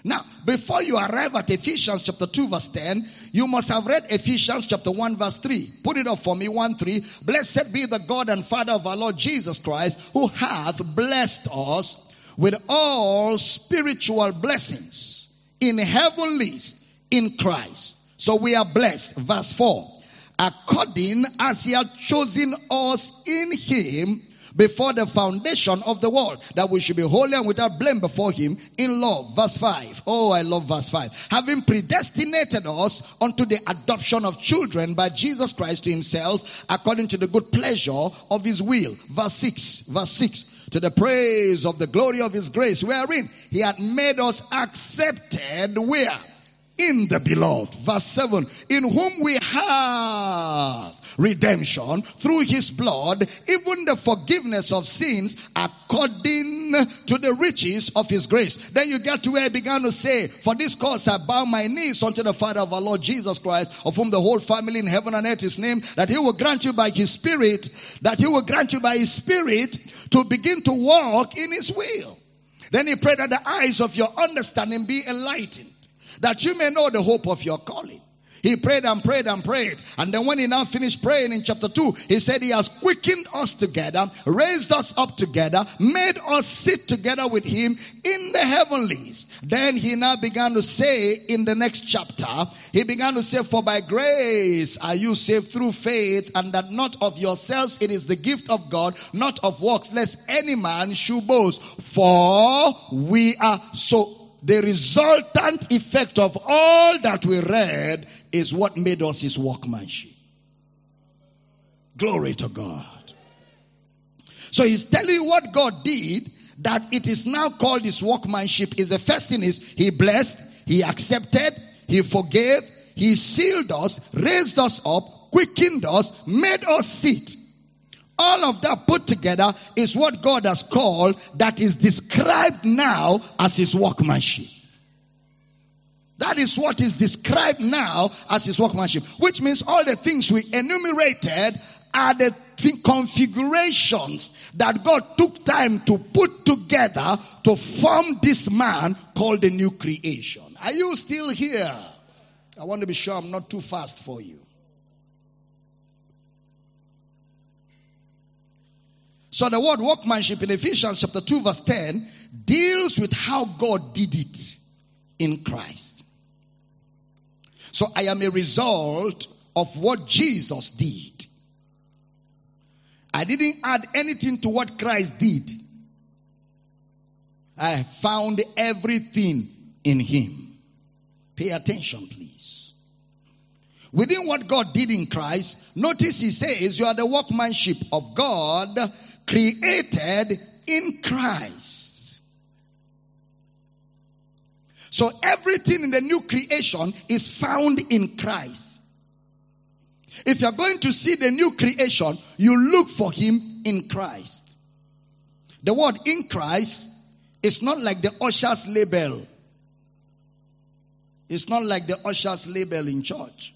Now, before you arrive at Ephesians chapter 2 verse 10, you must have read Ephesians chapter 1 verse 3. Put it up for me, 1 3. Blessed be the God and Father of our Lord Jesus Christ, who hath blessed us with all spiritual blessings in heavenlies in Christ. So we are blessed. Verse 4. According as he had chosen us in him before the foundation of the world, that we should be holy and without blame before him in love. Verse 5. Oh, I love verse 5. Having predestinated us unto the adoption of children by Jesus Christ to himself, according to the good pleasure of his will. Verse 6. Verse 6. To the praise of the glory of his grace, wherein he had made us accepted where? In the beloved. Verse 7. In whom we have redemption through his blood, even the forgiveness of sins according to the riches of his grace. Then you get to where he began to say, For this cause I bow my knees unto the Father of our Lord Jesus Christ, of whom the whole family in heaven and earth is named, that he will grant you by his spirit, that he will grant you by his spirit to begin to walk in his will. Then he prayed that the eyes of your understanding be enlightened that you may know the hope of your calling. He prayed and prayed and prayed. And then when he now finished praying in chapter 2, he said he has quickened us together, raised us up together, made us sit together with him in the heavenlies. Then he now began to say in the next chapter, he began to say, for by grace are you saved through faith and that not of yourselves, it is the gift of God, not of works, lest any man should boast. For we are so the resultant effect of all that we read is what made us his workmanship. Glory to God. So he's telling you what God did, that it is now called his workmanship is the first thing is he blessed, he accepted, he forgave, he sealed us, raised us up, quickened us, made us sit. All of that put together is what God has called that is described now as his workmanship. That is what is described now as his workmanship, which means all the things we enumerated are the th- configurations that God took time to put together to form this man called the new creation. Are you still here? I want to be sure I'm not too fast for you. So the word workmanship in Ephesians chapter 2 verse 10 deals with how God did it in Christ. So I am a result of what Jesus did. I didn't add anything to what Christ did. I found everything in Him. Pay attention, please. Within what God did in Christ, notice He says you are the workmanship of God created in Christ. So everything in the new creation is found in Christ. If you're going to see the new creation, you look for him in Christ. The word in Christ is not like the usher's label. It's not like the usher's label in church.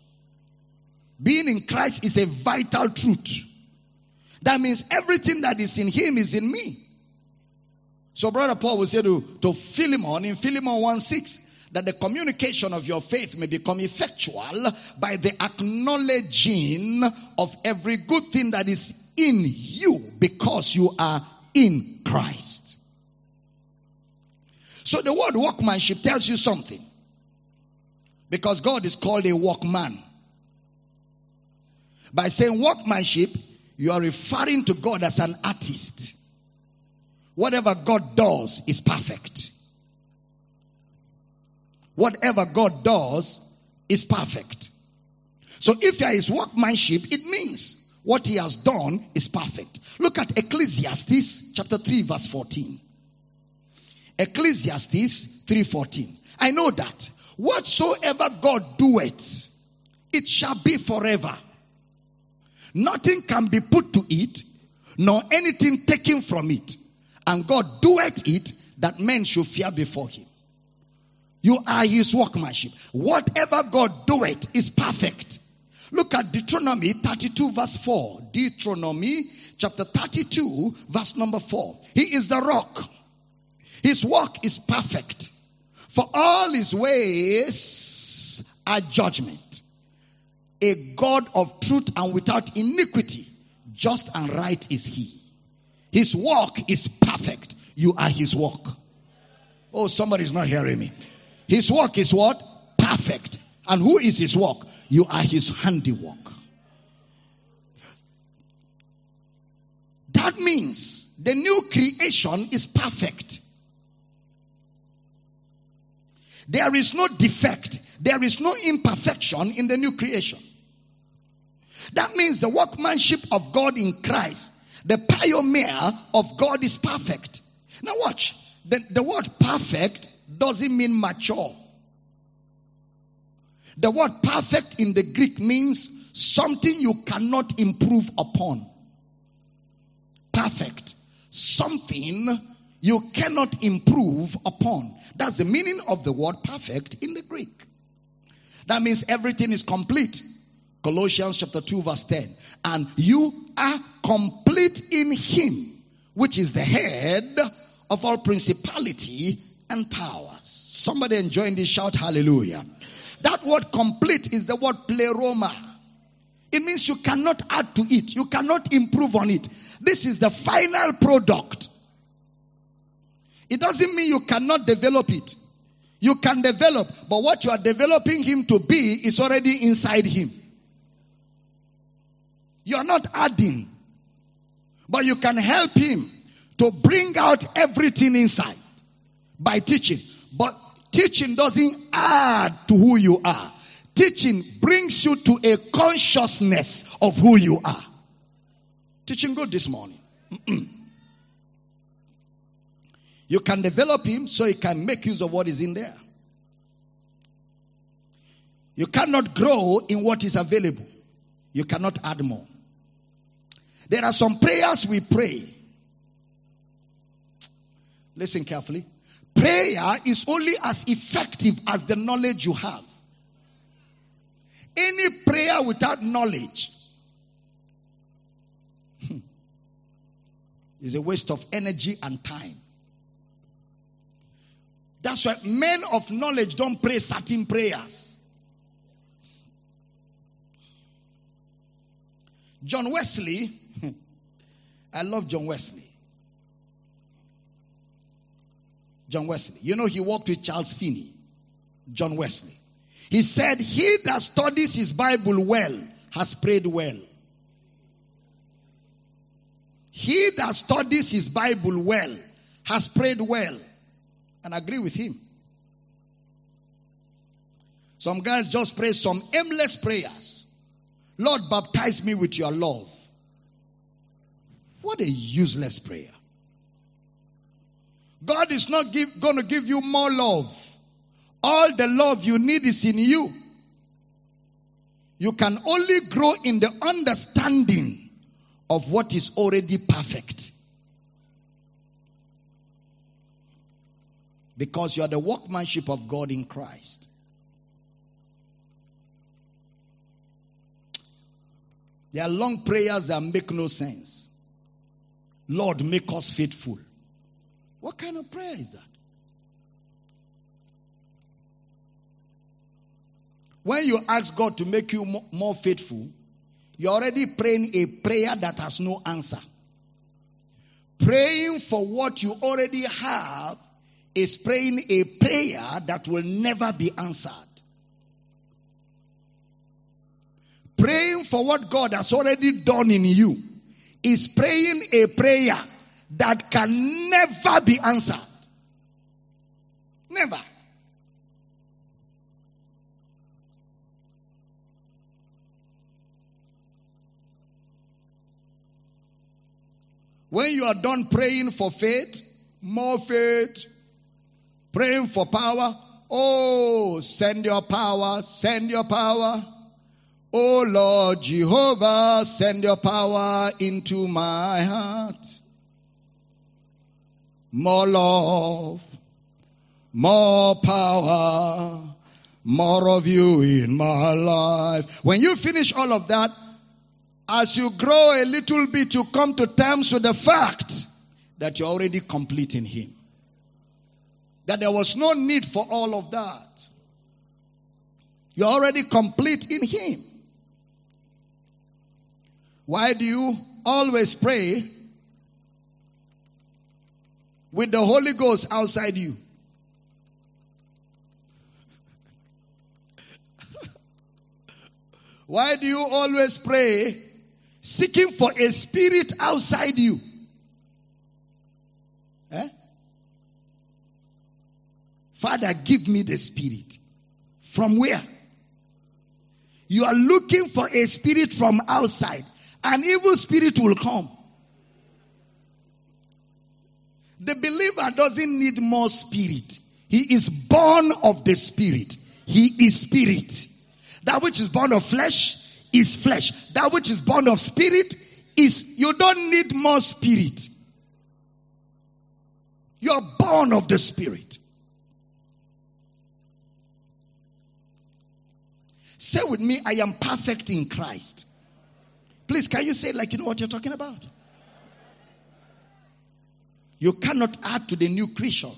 Being in Christ is a vital truth. That means everything that is in him is in me. So brother Paul will say to, to Philemon in Philemon 1 6 that the communication of your faith may become effectual by the acknowledging of every good thing that is in you because you are in Christ. So the word workmanship tells you something. Because God is called a workman. By saying workmanship, you are referring to God as an artist. Whatever God does is perfect. Whatever God does is perfect. So if there is workmanship, it means what he has done is perfect. Look at Ecclesiastes chapter 3 verse 14. Ecclesiastes 3:14. I know that whatsoever God doeth, it shall be forever. Nothing can be put to it, nor anything taken from it. And God doeth it that men should fear before him. You are his workmanship. Whatever God doeth is perfect. Look at Deuteronomy 32 verse 4. Deuteronomy chapter 32 verse number 4. He is the rock. His work is perfect. For all his ways are judgment a God of truth and without iniquity. Just and right is he. His work is perfect. You are his work. Oh, somebody's not hearing me. His work is what? Perfect. And who is his work? You are his handiwork. That means the new creation is perfect. There is no defect. There is no imperfection in the new creation. That means the workmanship of God in Christ, the poiema of God is perfect. Now watch. The, the word perfect doesn't mean mature. The word perfect in the Greek means something you cannot improve upon. Perfect. Something you cannot improve upon. That's the meaning of the word perfect in the Greek. That means everything is complete. Colossians chapter 2 verse 10. And you are complete in him, which is the head of all principality and powers. Somebody enjoying this shout hallelujah. That word complete is the word pleroma. It means you cannot add to it. You cannot improve on it. This is the final product. It doesn't mean you cannot develop it. You can develop, but what you are developing him to be is already inside him. You are not adding, but you can help him to bring out everything inside by teaching. But teaching doesn't add to who you are. Teaching brings you to a consciousness of who you are. Teaching good this morning. you can develop him so he can make use of what is in there. You cannot grow in what is available. You cannot add more. There are some prayers we pray. Listen carefully. Prayer is only as effective as the knowledge you have. Any prayer without knowledge hmm, is a waste of energy and time. That's why men of knowledge don't pray certain prayers. John Wesley, I love John Wesley. John Wesley. You know, he worked with Charles Finney. John Wesley. He said, He that studies his Bible well has prayed well. He that studies his Bible well has prayed well. And I agree with him. Some guys just pray some aimless prayers. Lord, baptize me with your love. What a useless prayer. God is not give, going to give you more love. All the love you need is in you. You can only grow in the understanding of what is already perfect. Because you are the workmanship of God in Christ. There are long prayers that make no sense. Lord, make us faithful. What kind of prayer is that? When you ask God to make you more faithful, you're already praying a prayer that has no answer. Praying for what you already have is praying a prayer that will never be answered. Praying for what God has already done in you is praying a prayer that can never be answered. Never. When you are done praying for faith, more faith, praying for power, oh, send your power, send your power. Oh Lord Jehovah, send your power into my heart. More love, more power, more of you in my life. When you finish all of that, as you grow a little bit, you come to terms with the fact that you're already complete in Him. That there was no need for all of that. You're already complete in Him. Why do you always pray with the Holy Ghost outside you? Why do you always pray seeking for a spirit outside you? Eh? Father, give me the spirit. From where? You are looking for a spirit from outside. An evil spirit will come. The believer doesn't need more spirit. He is born of the spirit. He is spirit. That which is born of flesh is flesh. That which is born of spirit is, you don't need more spirit. You're born of the spirit. Say with me, I am perfect in Christ. Please, can you say like you know what you're talking about? You cannot add to the new creature.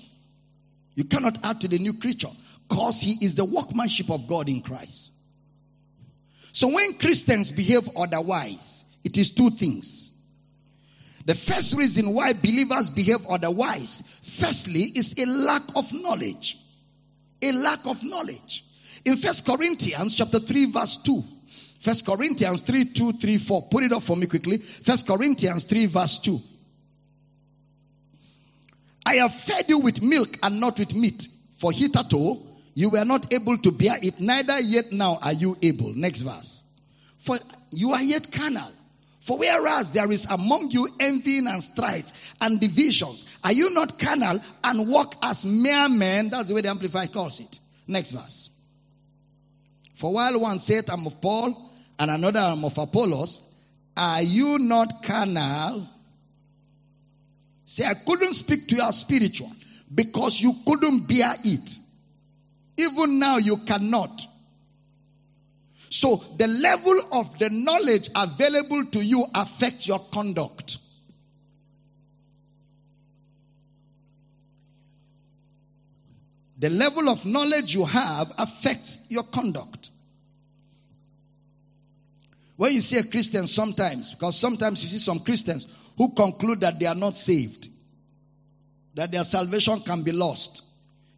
You cannot add to the new creature because he is the workmanship of God in Christ. So when Christians behave otherwise, it is two things. The first reason why believers behave otherwise, firstly, is a lack of knowledge. A lack of knowledge. In First Corinthians chapter 3 verse 2, First Corinthians 3, 2, 3, 4. Put it up for me quickly. First Corinthians 3 verse 2. I have fed you with milk and not with meat. For hitherto you were not able to bear it, neither yet now are you able. Next verse. For you are yet carnal. For whereas there is among you envying and strife and divisions, are you not carnal and walk as mere men? That's the way the Amplified calls it. Next verse. For while one said, I'm of Paul, and another I'm of Apollos, are you not carnal? Say, I couldn't speak to you as spiritual because you couldn't bear it. Even now you cannot. So the level of the knowledge available to you affects your conduct. The level of knowledge you have affects your conduct. When you see a Christian sometimes, because sometimes you see some Christians who conclude that they are not saved, that their salvation can be lost,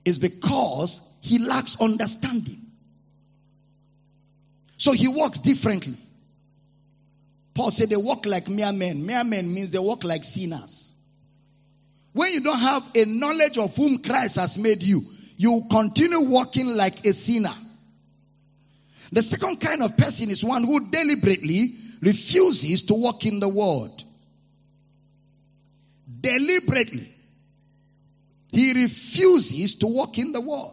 is because he lacks understanding. So he walks differently. Paul said they walk like mere men. Mere men means they walk like sinners. When you don't have a knowledge of whom Christ has made you, you continue walking like a sinner. The second kind of person is one who deliberately refuses to walk in the word. Deliberately. He refuses to walk in the word.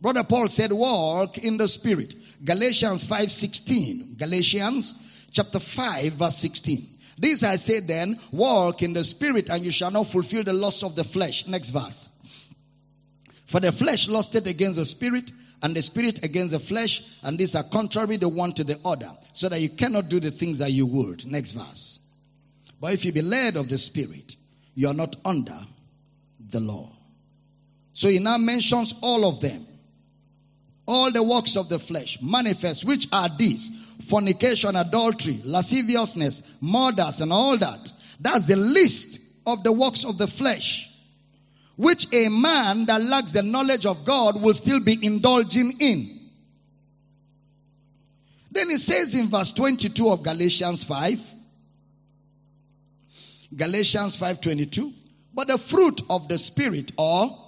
Brother Paul said, walk in the spirit. Galatians 5:16. Galatians chapter 5 verse 16. This I say then, walk in the spirit and you shall not fulfill the lust of the flesh. Next verse. For the flesh lusted against the spirit, and the spirit against the flesh, and these are contrary the one to the other, so that you cannot do the things that you would. Next verse. But if you be led of the spirit, you are not under the law. So he now mentions all of them. All the works of the flesh manifest, which are these fornication, adultery, lasciviousness, murders, and all that. That's the list of the works of the flesh which a man that lacks the knowledge of God will still be indulging in. Then it says in verse 22 of Galatians 5, Galatians 5:22, but the fruit of the spirit or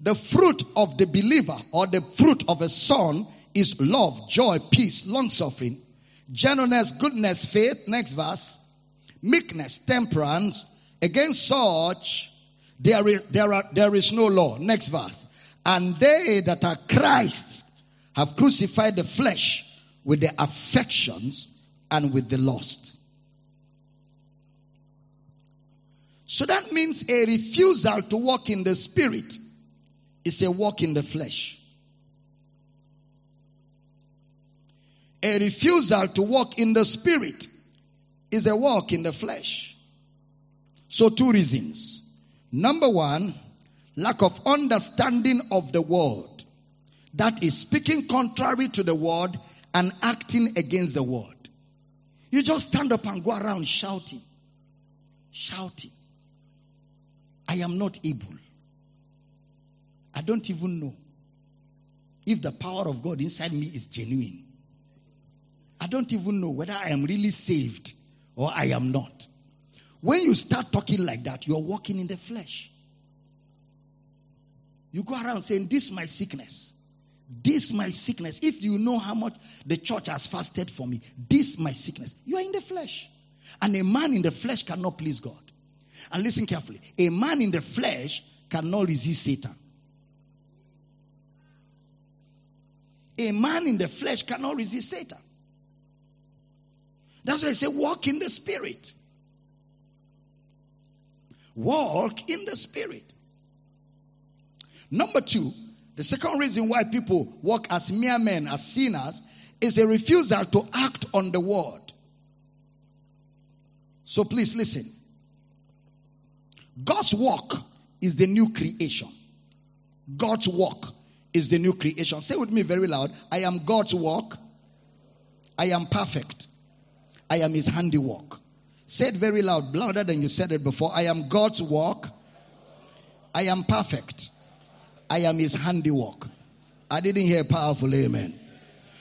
the fruit of the believer or the fruit of a son is love, joy, peace, long suffering, gentleness, goodness, faith, next verse, meekness, temperance, against such there is, there, are, there is no law. Next verse. And they that are Christ have crucified the flesh with the affections and with the lust. So that means a refusal to walk in the spirit is a walk in the flesh. A refusal to walk in the spirit is a walk in the flesh. So two reasons. Number one, lack of understanding of the word. That is speaking contrary to the word and acting against the word. You just stand up and go around shouting, shouting. I am not able. I don't even know. if the power of God inside me is genuine. I don't even know whether I am really saved or I am not. When you start talking like that, you're walking in the flesh. You go around saying, This is my sickness. This my sickness. If you know how much the church has fasted for me, this my sickness. You are in the flesh. And a man in the flesh cannot please God. And listen carefully. A man in the flesh cannot resist Satan. A man in the flesh cannot resist Satan. That's why I say walk in the spirit. Walk in the spirit. Number two, the second reason why people walk as mere men, as sinners, is a refusal to act on the word. So please listen. God's work is the new creation. God's work is the new creation. Say with me very loud I am God's work. I am perfect. I am his handiwork. Say it very loud, louder than you said it before. I am God's work. I am perfect. I am his handiwork. I didn't hear powerful amen.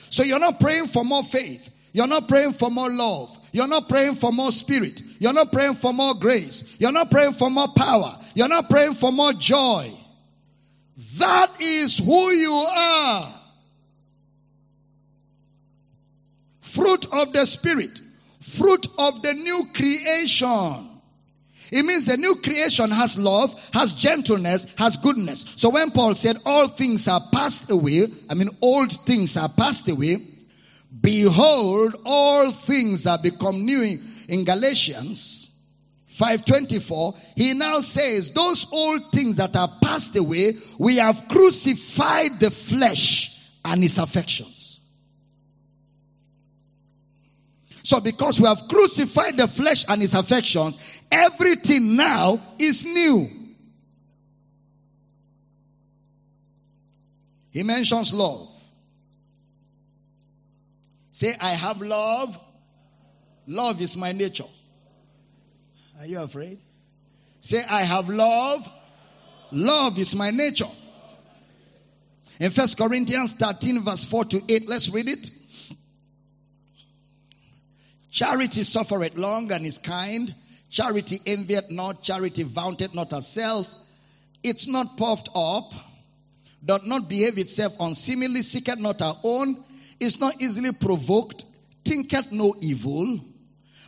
So you're not praying for more faith. You're not praying for more love. You're not praying for more spirit. You're not praying for more grace. You're not praying for more power. You're not praying for more joy. That is who you are. Fruit of the spirit. Fruit of the new creation. It means the new creation has love, has gentleness, has goodness. So when Paul said all things are passed away, I mean old things are passed away, behold all things are become new in Galatians 524, he now says those old things that are passed away, we have crucified the flesh and its affection. So because we have crucified the flesh and its affections, everything now is new. He mentions love. Say, I have love. Love is my nature. Are you afraid? Say, I have love. Love is my nature. In First Corinthians 13 verse 4 to 8, let's read it. Charity suffereth long and is kind. Charity envieth not. Charity vaunteth not herself. It's not puffed up. Doth not behave itself unseemly. Seeketh not her own. Is not easily provoked. Thinketh no evil.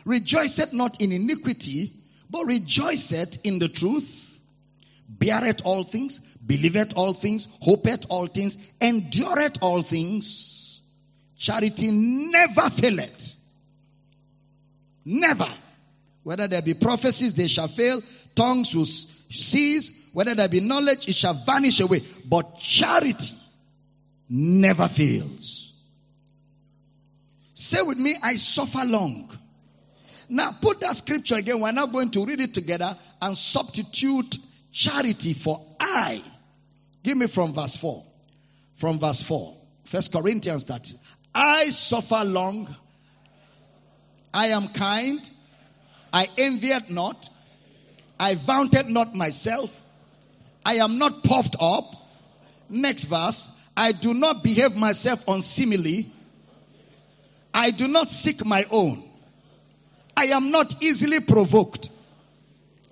Rejoiceth not in iniquity, but rejoiceth in the truth. Beareth all things. Believeth all things. Hopeth all things. Endureth all things. Charity never faileth. Never. Whether there be prophecies, they shall fail. Tongues will cease. Whether there be knowledge, it shall vanish away. But charity never fails. Say with me, I suffer long. Now put that scripture again. We're now going to read it together and substitute charity for I. Give me from verse 4. From verse 4. First Corinthians that I suffer long I am kind. I envied not. I vaunted not myself. I am not puffed up. Next verse. I do not behave myself unseemly. I do not seek my own. I am not easily provoked.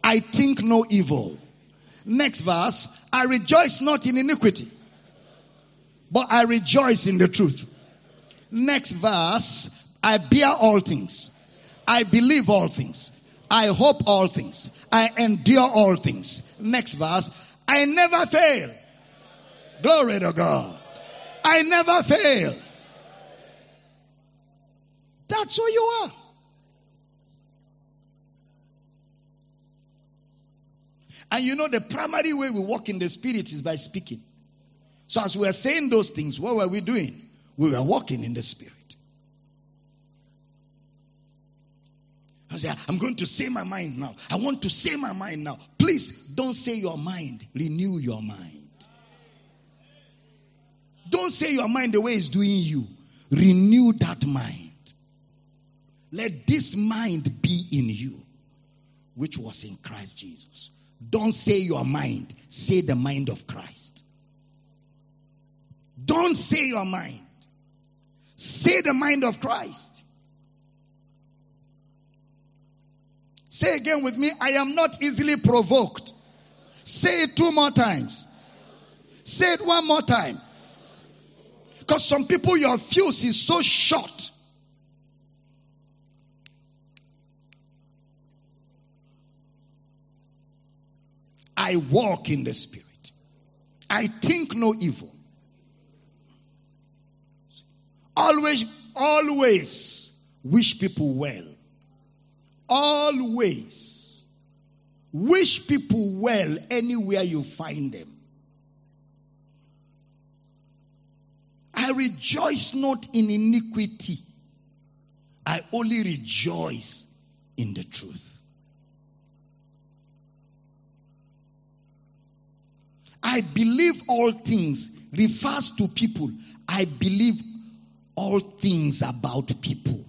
I think no evil. Next verse. I rejoice not in iniquity, but I rejoice in the truth. Next verse. I bear all things. I believe all things. I hope all things. I endure all things. Next verse. I never fail. Glory to God. I never fail. That's who you are. And you know, the primary way we walk in the spirit is by speaking. So as we were saying those things, what were we doing? We were walking in the spirit. I say, I'm going to say my mind now. I want to say my mind now. Please don't say your mind. Renew your mind. Don't say your mind the way it's doing you. Renew that mind. Let this mind be in you, which was in Christ Jesus. Don't say your mind. Say the mind of Christ. Don't say your mind. Say the mind of Christ. Say again with me, I am not easily provoked. Say it two more times. Say it one more time. Because some people, your fuse is so short. I walk in the Spirit. I think no evil. Always, always wish people well. Always wish people well anywhere you find them. I rejoice not in iniquity. I only rejoice in the truth. I believe all things refers to people. I believe all things about people.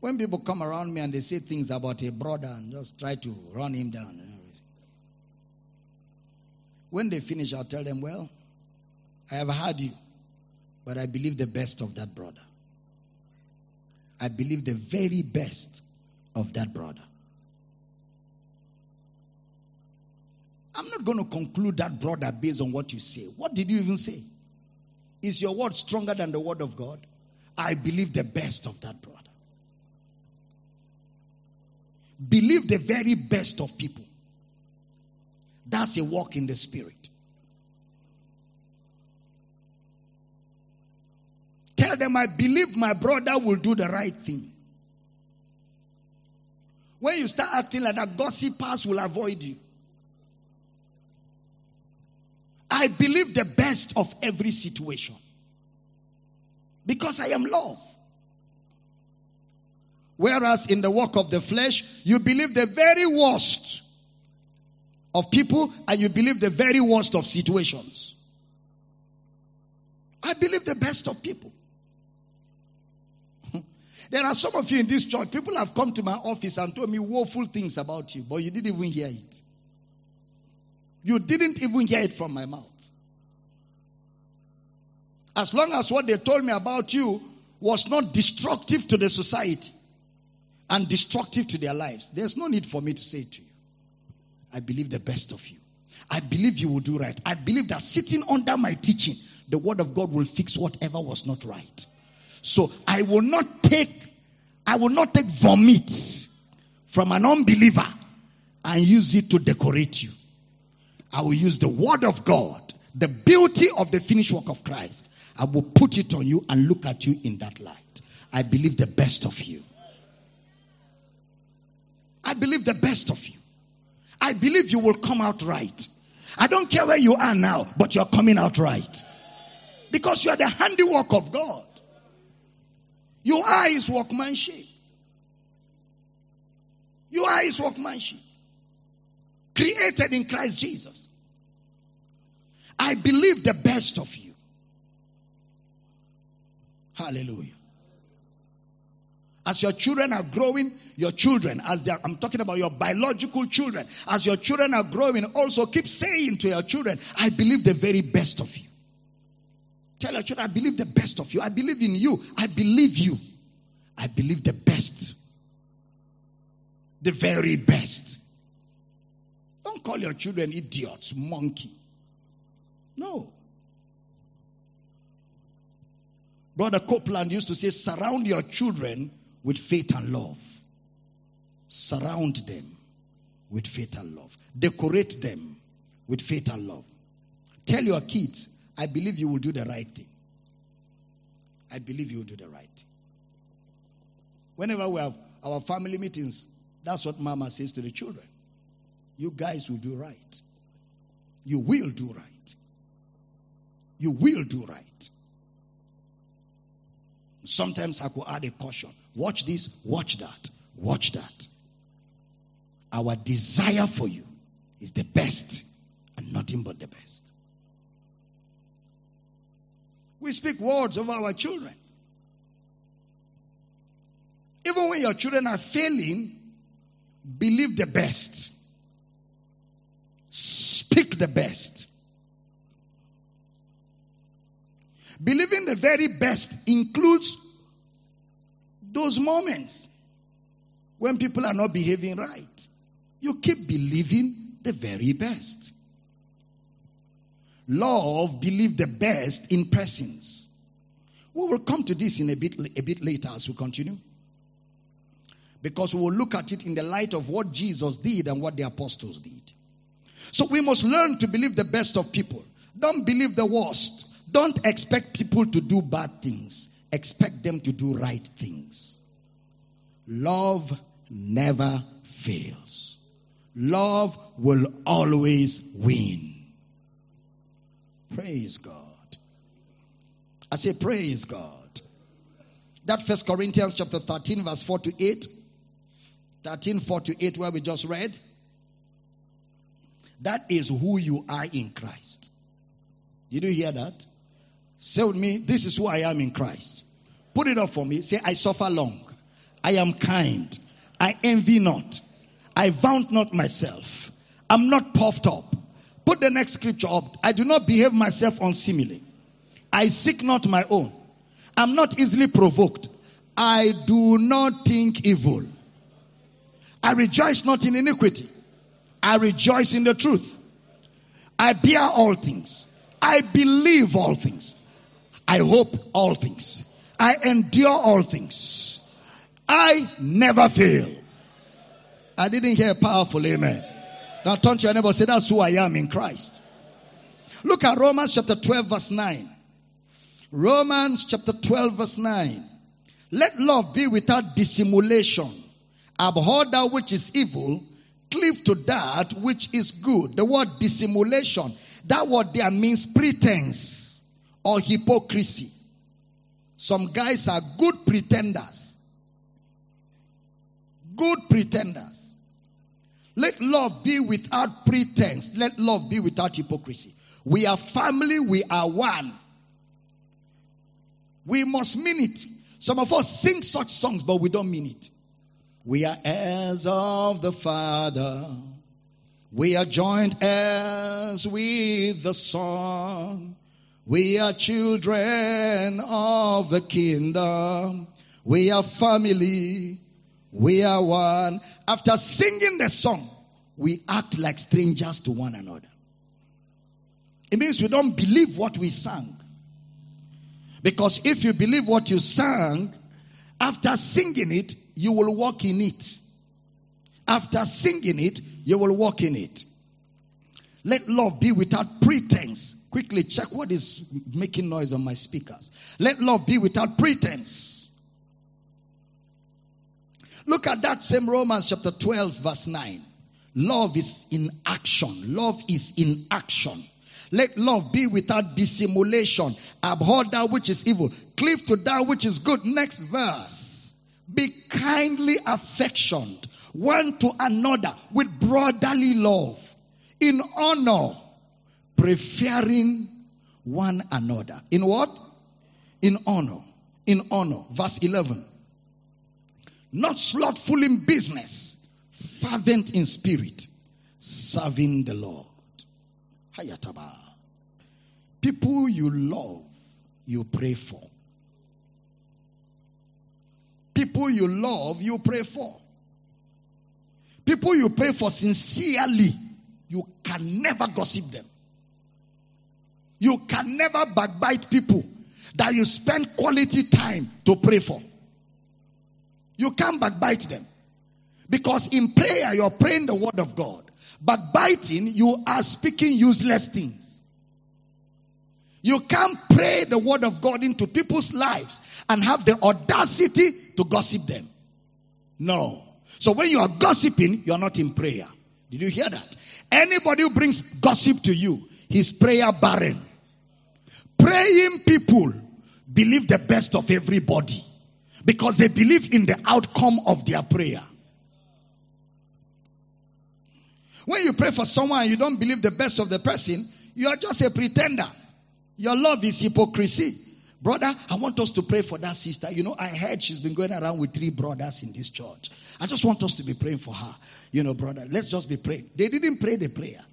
When people come around me and they say things about a brother and just try to run him down. When they finish, I'll tell them, Well, I have heard you, but I believe the best of that brother. I believe the very best of that brother. I'm not going to conclude that brother based on what you say. What did you even say? Is your word stronger than the word of God? I believe the best of that brother. Believe the very best of people. That's a walk in the spirit. Tell them, I believe my brother will do the right thing. When you start acting like that, gossipers will avoid you. I believe the best of every situation. Because I am love. Whereas in the work of the flesh, you believe the very worst of people and you believe the very worst of situations. I believe the best of people. there are some of you in this church, people have come to my office and told me woeful things about you, but you didn't even hear it. You didn't even hear it from my mouth. As long as what they told me about you was not destructive to the society and destructive to their lives, there's no need for me to say to you. I believe the best of you. I believe you will do right. I believe that sitting under my teaching, the word of God will fix whatever was not right. So I will not take, I will not take vomit from an unbeliever and use it to decorate you. I will use the word of God, the beauty of the finished work of Christ. I will put it on you and look at you in that light. I believe the best of you. I believe the best of you. I believe you will come out right. I don't care where you are now, but you're coming out right. Because you are the handiwork of God. You are his workmanship. You are his workmanship. Created in Christ Jesus. I believe the best of you. Hallelujah. As your children are growing, your children, as are, I'm talking about your biological children, as your children are growing, also keep saying to your children, I believe the very best of you. Tell your children, I believe the best of you. I believe in you. I believe you. I believe the best. The very best. Don't call your children idiots, monkey. No. Brother Copeland used to say, surround your children with faith and love. Surround them with faith and love. Decorate them with faith and love. Tell your kids, I believe you will do the right thing. I believe you will do the right thing. Whenever we have our family meetings, that's what mama says to the children. You guys will do right. You will do right. You will do right. Sometimes I could add a caution. Watch this, watch that, watch that. Our desire for you is the best and nothing but the best. We speak words over our children. Even when your children are failing, believe the best. Speak the best. Believing the very best includes those moments when people are not behaving right. You keep believing the very best. Love, believe the best in persons. We will come to this in a bit, a bit later as we continue. Because we will look at it in the light of what Jesus did and what the apostles did. So we must learn to believe the best of people. Don't believe the worst. Don't expect people to do bad things. Expect them to do right things. Love never fails. Love will always win. Praise God. I say praise God. That first Corinthians chapter 13 verse 4 to 8. 13, 4 to 8 where we just read. That is who you are in Christ. Did you hear that? Say with me, this is who I am in Christ. Put it up for me. Say, I suffer long. I am kind. I envy not. I vaunt not myself. I'm not puffed up. Put the next scripture up. I do not behave myself unseemly. I seek not my own. I'm not easily provoked. I do not think evil. I rejoice not in iniquity. I rejoice in the truth. I bear all things. I believe all things. I hope all things. I endure all things. I never fail. I didn't hear powerful amen. Now turn to your neighbor say, That's who I am in Christ. Look at Romans chapter 12, verse 9. Romans chapter 12, verse 9. Let love be without dissimulation. Abhor that which is evil, cleave to that which is good. The word dissimulation, that word there means pretense or hypocrisy. Some guys are good pretenders. Good pretenders. Let love be without pretense. Let love be without hypocrisy. We are family, we are one. We must mean it. Some of us sing such songs, but we don't mean it. We are heirs of the Father. We are joint heirs with the Son. We are children of the kingdom. We are family. We are one. After singing the song, we act like strangers to one another. It means we don't believe what we sang. Because if you believe what you sang, after singing it, you will walk in it. After singing it, you will walk in it. Let love be without pretense. Quickly check what is making noise on my speakers. Let love be without pretense. Look at that same Romans chapter 12 verse 9. Love is in action. Love is in action. Let love be without dissimulation. Abhor that which is evil. Cleave to that which is good. Next verse. Be kindly affectioned one to another with brotherly love. In honor. Preferring one another. In what? In honor. In honor. Verse 11. Not slothful in business. Fervent in spirit. Serving the Lord. Hayataba. People you love, you pray for. People you love, you pray for. People you pray for sincerely, you can never gossip them. You can never backbite people that you spend quality time to pray for. You can't backbite them. Because in prayer, you're praying the word of God. Backbiting, you are speaking useless things. You can't pray the word of God into people's lives and have the audacity to gossip them. No. So when you are gossiping, you are not in prayer. Did you hear that? Anybody who brings gossip to you, his prayer barren. Praying people believe the best of everybody because they believe in the outcome of their prayer. When you pray for someone and you don't believe the best of the person, you are just a pretender. Your love is hypocrisy. Brother, I want us to pray for that sister. You know, I heard she's been going around with three brothers in this church. I just want us to be praying for her. You know, brother, let's just be praying. They didn't pray the prayer.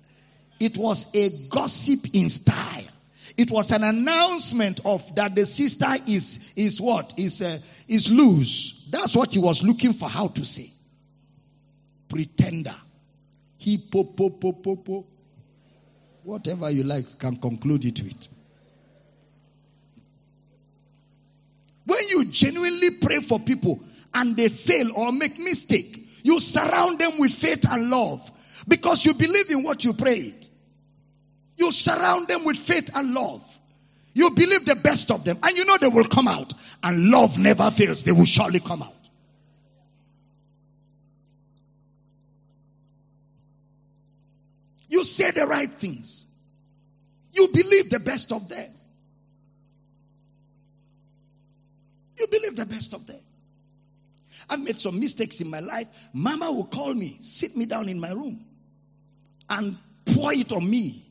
It was a gossip in style. It was an announcement of that the sister is is what is uh, is loose. That's what he was looking for. How to say? Pretender, hippopopopopo, whatever you like, can conclude it with. When you genuinely pray for people and they fail or make mistake, you surround them with faith and love because you believe in what you prayed. You surround them with faith and love. You believe the best of them and you know they will come out and love never fails. They will surely come out. You say the right things. You believe the best of them. You believe the best of them. I've made some mistakes in my life. Mama will call me, sit me down in my room, and pour it on me.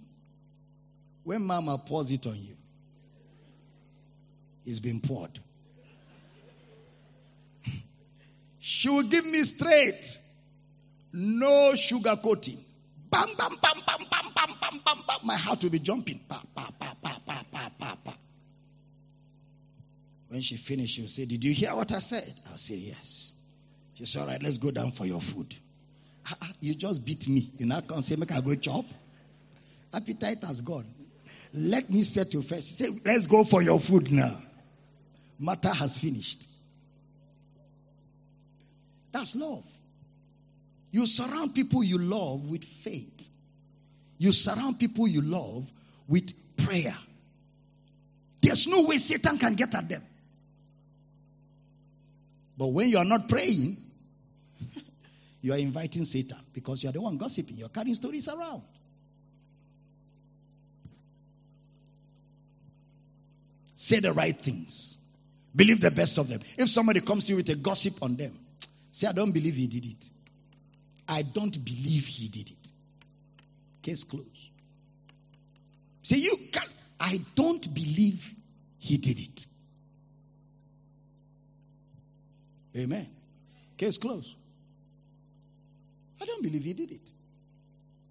When mama pours it on you, it's been poured. She will give me straight, no sugar coating. Bam, bam, bam, bam, bam, bam, bam, bam, bam. My heart will be jumping. Pa, pa, pa, pa, pa, pa, pa, pa. When she finished, she'll say, Did you hear what I said? I'll say, Yes. She said, All right, let's go down for your food. You just beat me. You now can't say, Make I go chop. Appetite has gone. Let me set you first. Said, Let's go for your food now. Matter has finished. That's love. You surround people you love with faith. You surround people you love with prayer. There's no way Satan can get at them. But when you are not praying, you are inviting Satan because you are the one gossiping. You're carrying stories around. Say the right things. Believe the best of them. If somebody comes to you with a gossip on them, say, I don't believe he did it. I don't believe he did it. Case closed. Say, you can't. I don't believe he did it. Amen. Case closed. I don't believe he did it.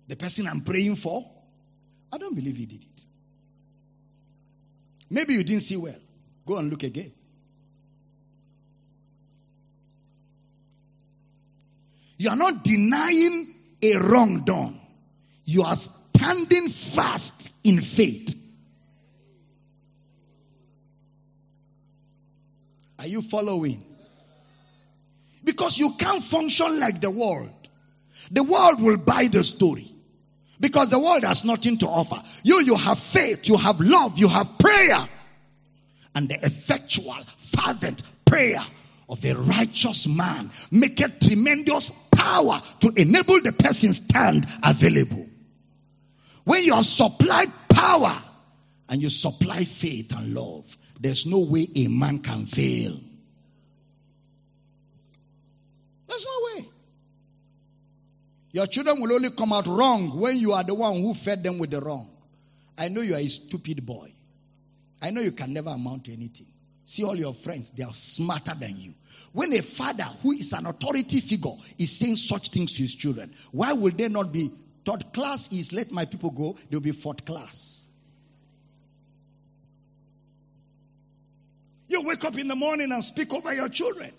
The person I'm praying for, I don't believe he did it. Maybe you didn't see well. Go and look again. You are not denying a wrong done. You are standing fast in faith. Are you following? Because you can't function like the world. The world will buy the story. Because the world has nothing to offer. You, you have faith, you have love, you have prayer. And the effectual, fervent prayer of a righteous man make a tremendous power to enable the person stand available. When you have supplied power and you supply faith and love, there's no way a man can fail. There's no way. Your children will only come out wrong when you are the one who fed them with the wrong. I know you are a stupid boy. I know you can never amount to anything. See all your friends, they are smarter than you. When a father who is an authority figure is saying such things to his children, why will they not be third class is let my people go, they'll be fourth class. You wake up in the morning and speak over your children.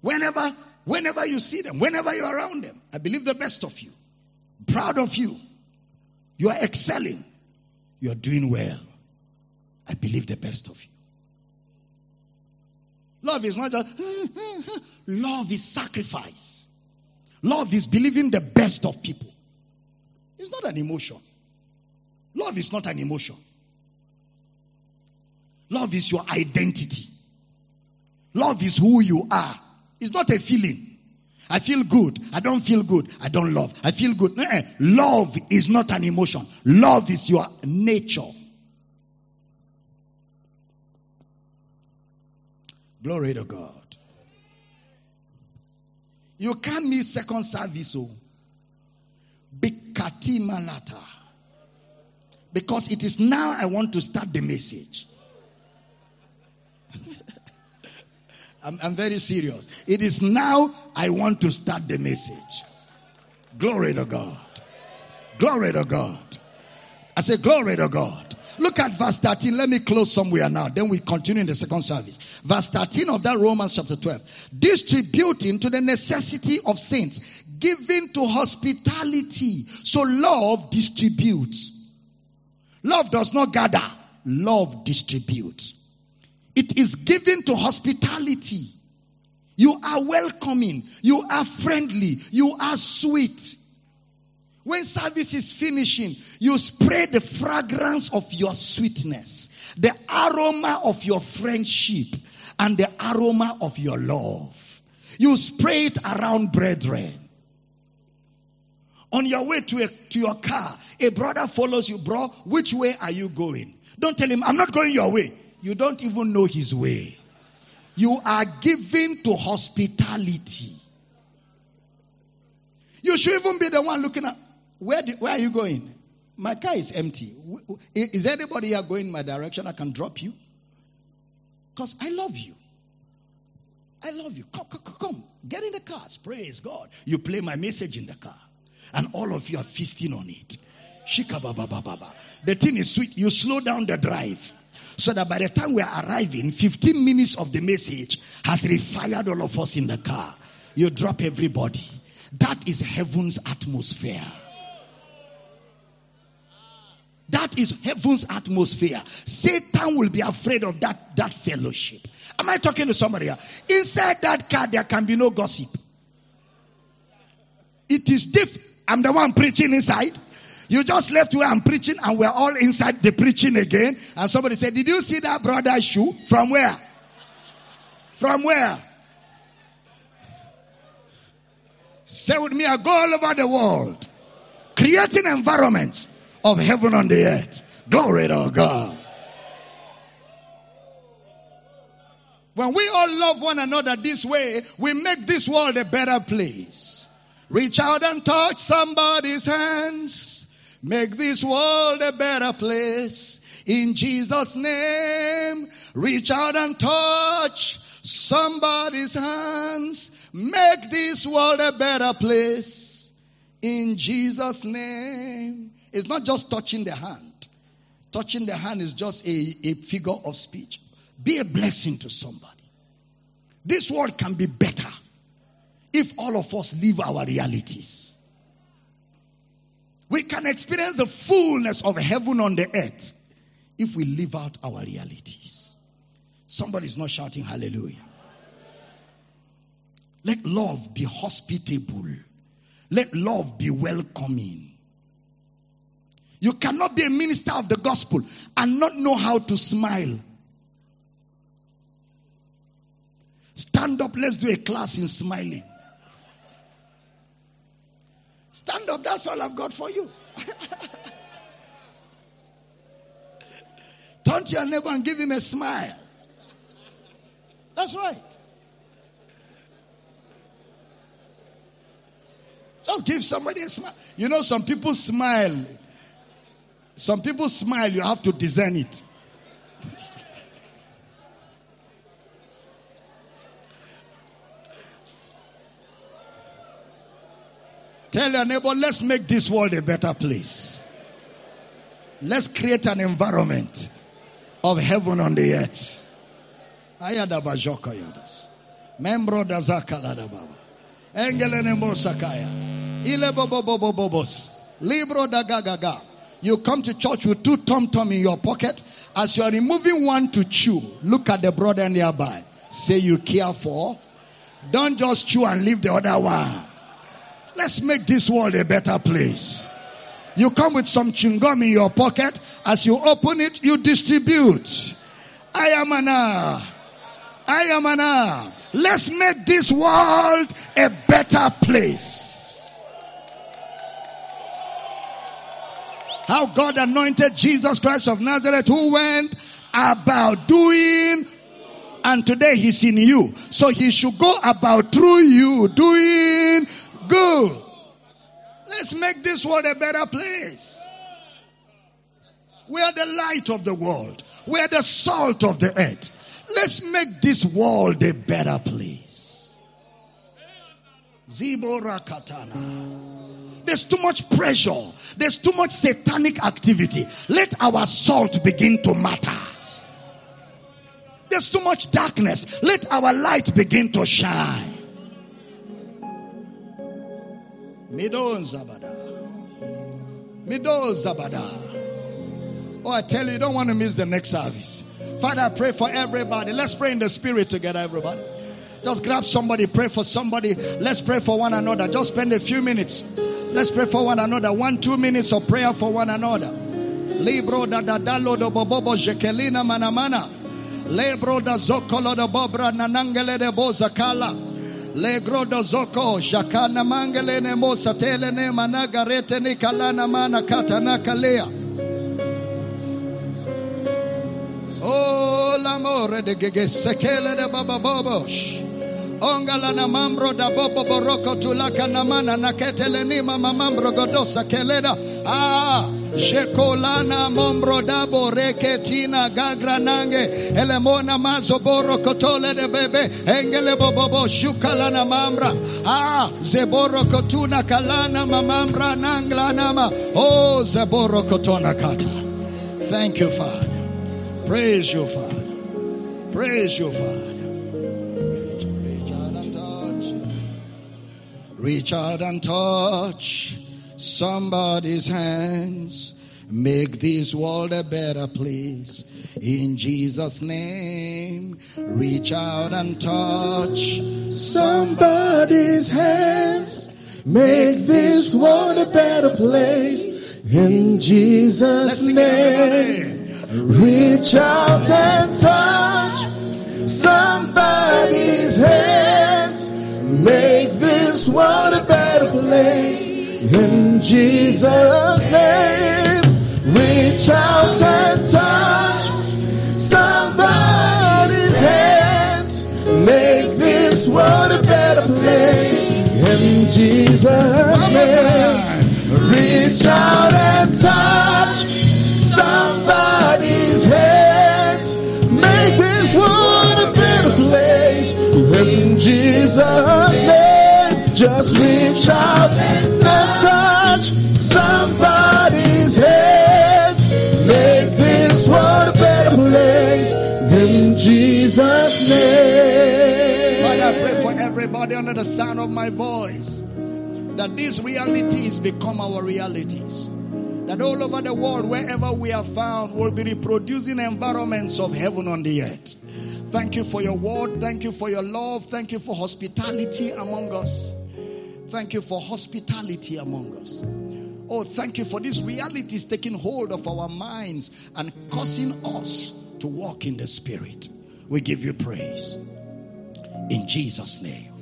Whenever, whenever you see them, whenever you're around them, I believe the best of you. Proud of you. You are excelling. You are doing well. I believe the best of you. Love is not just, love is sacrifice. Love is believing the best of people. It's not an emotion. Love is not an emotion. Love is your identity. Love is who you are. It's not a feeling. I feel good. I don't feel good. I don't love. I feel good. Eh, love is not an emotion. Love is your nature. Glory to God. You can't miss second service. Oh. Because it is now I want to start the message. I'm, I'm very serious. It is now I want to start the message. Glory to God. Glory to God. I say, Glory to God. Look at verse 13. Let me close somewhere now. Then we continue in the second service. Verse 13 of that Romans chapter 12. Distributing to the necessity of saints, giving to hospitality. So love distributes. Love does not gather. Love distributes. It is given to hospitality. You are welcoming. You are friendly. You are sweet. When service is finishing, you spray the fragrance of your sweetness, the aroma of your friendship, and the aroma of your love. You spray it around brethren. On your way to, a, to your car, a brother follows you, bro. Which way are you going? Don't tell him, I'm not going your way. You don't even know his way. You are given to hospitality. You should even be the one looking at, where, do, where are you going? My car is empty. Is anybody here going my direction? I can drop you. Because I love you. I love you. Come, come, come. Get in the cars. Praise God. You play my message in the car. And all of you are feasting on it. The thing is sweet. You slow down the drive. So that by the time we are arriving, 15 minutes of the message has refired all of us in the car. You drop everybody. That is heaven's atmosphere. That is heaven's atmosphere. Satan will be afraid of that, that fellowship. Am I talking to somebody here? Inside that car, there can be no gossip. It is diff. I'm the one preaching inside. You just left where I'm preaching and we're all inside the preaching again. And somebody said, did you see that brother's shoe? From where? From where? Say with me, I go all over the world. Creating environments of heaven on the earth. Glory to God. When we all love one another this way, we make this world a better place. Reach out and touch somebody's hands. Make this world a better place. In Jesus' name, reach out and touch somebody's hands. Make this world a better place. In Jesus' name. It's not just touching the hand. Touching the hand is just a, a figure of speech. Be a blessing to somebody. This world can be better if all of us live our realities. We can experience the fullness of heaven on the earth if we live out our realities. Somebody's not shouting hallelujah. Let love be hospitable. Let love be welcoming. You cannot be a minister of the gospel and not know how to smile. Stand up, let's do a class in smiling. Stand up, that's all I've got for you. Turn to your neighbor and give him a smile. That's right. Just give somebody a smile. You know, some people smile some people smile, you have to discern it. Tell your neighbor, let's make this world a better place. Let's create an environment of heaven on the earth. Ayada bajoka yadas. Membro da zakalada baba. Engelene mosakaya. Ile bobo bobo bobos. Libro da gagaga. You come to church with two tom tom in your pocket. As you are removing one to chew, look at the brother nearby. Say you care for. Don't just chew and leave the other one. Let's make this world a better place. You come with some chewing gum in your pocket. As you open it, you distribute. I am an I am an Let's make this world a better place. How God anointed Jesus Christ of Nazareth who went about doing and today he's in you. So he should go about through you doing good. Let's make this world a better place. We are the light of the world. We are the salt of the earth. Let's make this world a better place. Zibora katana. There's too much pressure. There's too much satanic activity. Let our salt begin to matter. There's too much darkness. Let our light begin to shine. Midon Zabada. Midon Zabada. Oh, I tell you, you don't want to miss the next service. Father, I pray for everybody. Let's pray in the spirit together, everybody. Just grab somebody, pray for somebody. Let's pray for one another. Just spend a few minutes. Let's pray for one another. One, two minutes of prayer for one another. Libro da da da lo do bobobo jekelina manamana. Lebro da zokolo da bobra nanangele de bozakala. Legro do zoko shakana mangele ne mosa tele ne managarete ni kalana mana katana kalea. Oh, l'amore de gege sekele de baba bobosh. Ongala na mambro da bobo boroko tulaka na mana na ketele ni mama mambro godosa keleda. Ah, shekolana mombro dabo reketina gagra nange elemona mazo boro kotole de bebe engele bobobo shukala na mambra. Ah, zeboro kotuna kalana mamambra nangla nama. Oh, zeboro kotona kata. Thank you, Father. Praise you, Father. Praise you, Father. Reach out and touch. Reach out and touch somebody's hands. Make this world a better place. In Jesus' name, reach out and touch somebody's hands. Make this world a better place. In Jesus' name. Reach out and touch somebody's hands. Make this world a better place. In Jesus' name. Reach out and touch somebody's hands. Make this world a better place. In Jesus' name. Reach out and touch somebody's hands. Make this world a better place. In Jesus' name, just reach out and touch somebody's hands. Make this world a better place. In Jesus' name. Father, I pray for everybody under the sound of my voice that these realities become our realities. That all over the world, wherever we are found, will be reproducing environments of heaven on the earth. Thank you for your word. Thank you for your love. Thank you for hospitality among us. Thank you for hospitality among us. Oh, thank you for these realities taking hold of our minds and causing us to walk in the Spirit. We give you praise in Jesus' name.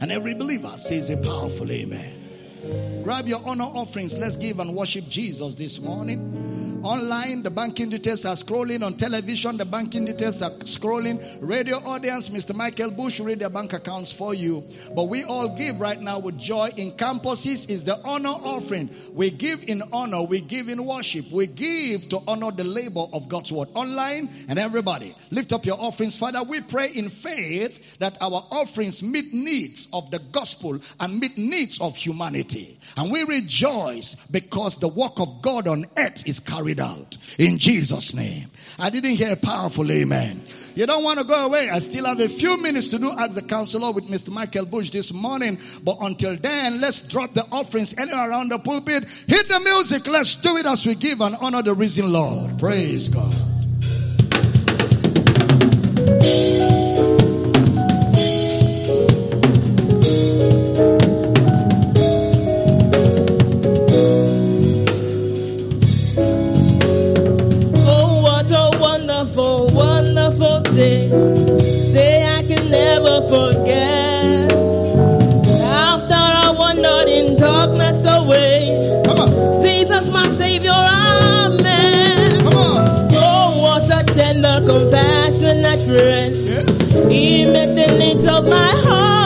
And every believer says a powerful amen. Grab your honor offerings. Let's give and worship Jesus this morning. Online, the banking details are scrolling. On television, the banking details are scrolling. Radio audience, Mr. Michael Bush read their bank accounts for you. But we all give right now with joy. In campuses is the honor offering. We give in honor. We give in worship. We give to honor the labor of God's word. Online and everybody, lift up your offerings. Father, we pray in faith that our offerings meet needs of the gospel and meet needs of humanity. And we rejoice because the work of God on earth is carried out in Jesus' name. I didn't hear a powerful amen. You don't want to go away. I still have a few minutes to do as the counselor with Mr. Michael Bush this morning. But until then, let's drop the offerings anywhere around the pulpit. Hit the music. Let's do it as we give and honor the risen Lord. Praise God. Day. Day I can never forget. After I wandered in darkness away, Jesus, my Savior, Amen. Oh, what a tender, compassionate friend. Yeah. He met the needs of my heart.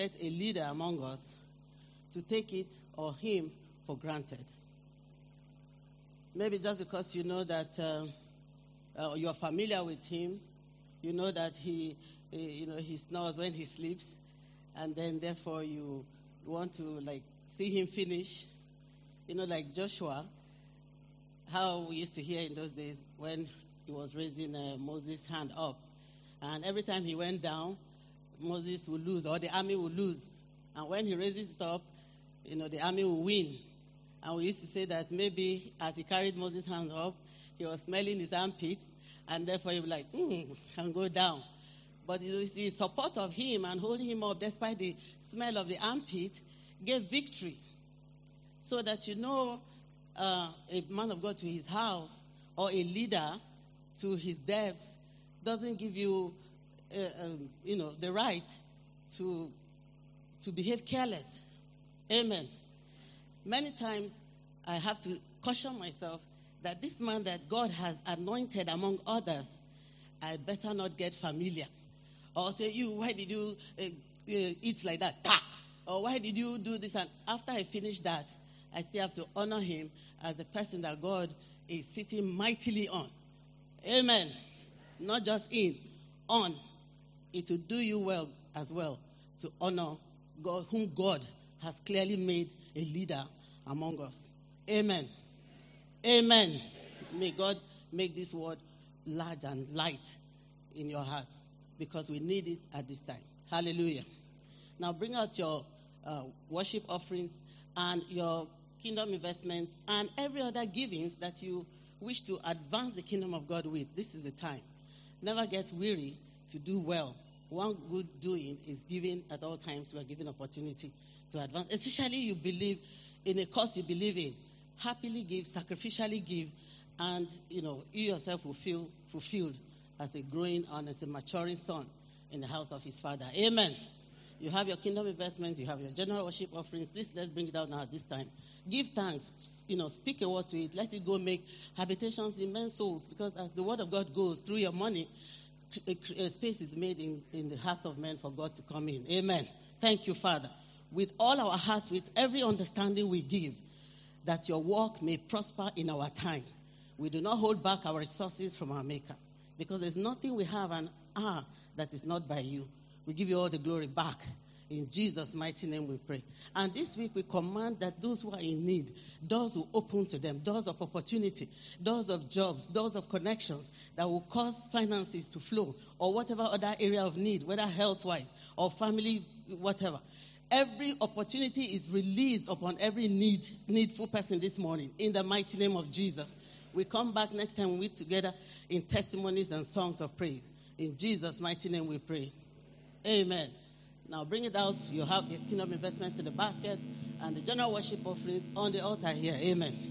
Set a leader among us to take it or him for granted. Maybe just because you know that uh, uh, you're familiar with him, you know that he, uh, you know, he snores when he sleeps, and then therefore you want to like see him finish. You know, like Joshua, how we used to hear in those days when he was raising uh, Moses' hand up, and every time he went down, Moses would lose or the army would lose, and when he raises it up, you know, the army will win. And we used to say that maybe as he carried Moses' hand up, he was smelling his armpit, and therefore he was like, hmm, can go down. But the support of him and holding him up, despite the smell of the armpit, gave victory. So that you know, uh, a man of God to his house or a leader to his depths doesn't give you, uh, um, you know, the right to to behave careless. Amen. Many times I have to caution myself that this man that God has anointed among others, I better not get familiar. Or say, you, why did you uh, uh, eat like that? Or why did you do this? And after I finish that, I still have to honor him as the person that God is sitting mightily on. Amen. Not just in, on. It will do you well as well to honor God, whom God has clearly made a leader among us. Amen. Amen. May God make this word large and light in your hearts because we need it at this time. Hallelujah. Now bring out your uh, worship offerings and your kingdom investments and every other givings that you wish to advance the kingdom of God with. This is the time. Never get weary to do well. One good doing is giving at all times. We are given opportunity to advance, especially you believe in a cause you believe in. Happily give, sacrificially give, and you know you yourself will feel fulfilled as a growing and as a maturing son in the house of his father. Amen. You have your kingdom investments, you have your general worship offerings. Please let's bring it out now at this time. Give thanks. You know, speak a word to it. Let it go make habitations in men's souls. Because as the word of God goes through your money, a, a space is made in, in the hearts of men for God to come in. Amen. Thank you, Father. With all our hearts, with every understanding we give, that your work may prosper in our time. We do not hold back our resources from our Maker. Because there's nothing we have and are that is not by you. We give you all the glory back. In Jesus' mighty name we pray. And this week we command that those who are in need, doors will open to them, doors of opportunity, doors of jobs, doors of connections that will cause finances to flow or whatever other area of need, whether health wise or family, whatever. Every opportunity is released upon every need, needful person this morning in the mighty name of Jesus. We come back next time we together in testimonies and songs of praise. In Jesus' mighty name we pray. Amen. Now bring it out. You have the kingdom investments in the basket and the general worship offerings on the altar here. Amen.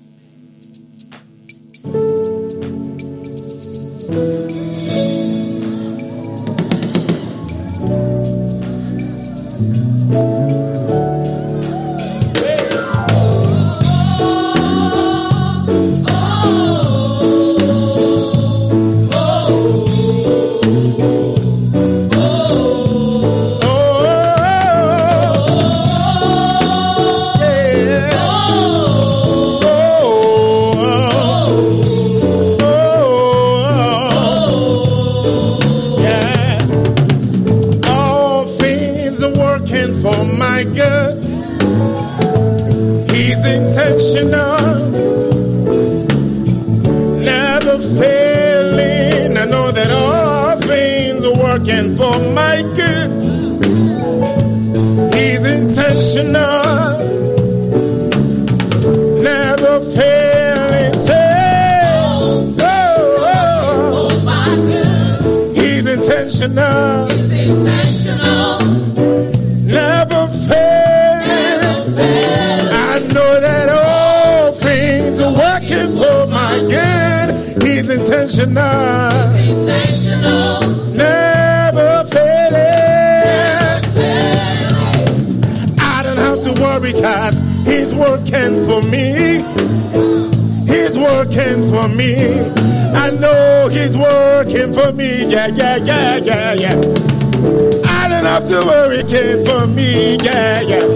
Yeah, yeah.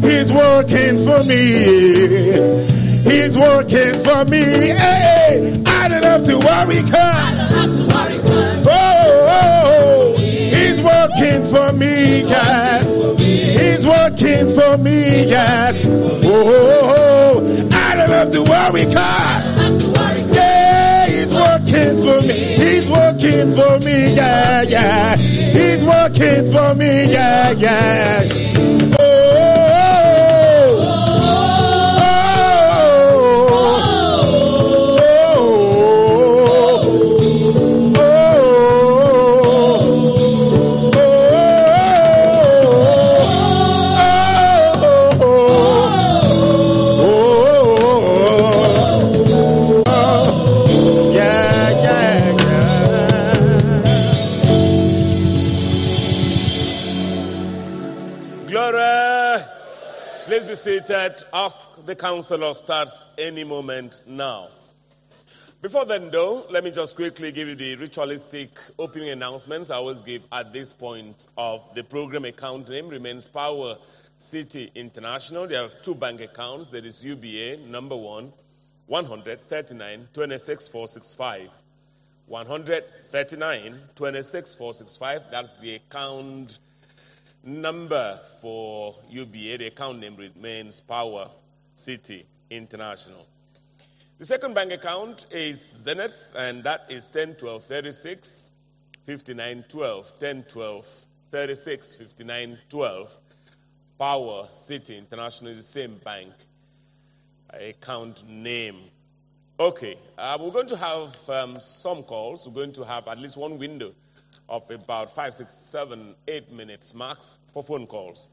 He's working for me. He's working for me. Hey, I don't have to worry, cause oh, he's working for me, yes. He's working for me, yes. Oh, oh, I don't have to worry, cause working for me. He's working for me, yeah, yeah. He's working for me, yeah, yeah. The counselor starts any moment now. Before then, though, let me just quickly give you the ritualistic opening announcements I always give at this point of the program. Account name remains Power City International. They have two bank accounts. There is UBA, number one, 139 26 465. 139 26 465. That's the account number for UBA. The account name remains Power City International. The second bank account is Zenith, and that is 10 12 36 59 12. 10 12 36 59 12. Power City International is the same bank account name. Okay, uh, we're going to have um, some calls. We're going to have at least one window of about five, six, seven, eight minutes max for phone calls.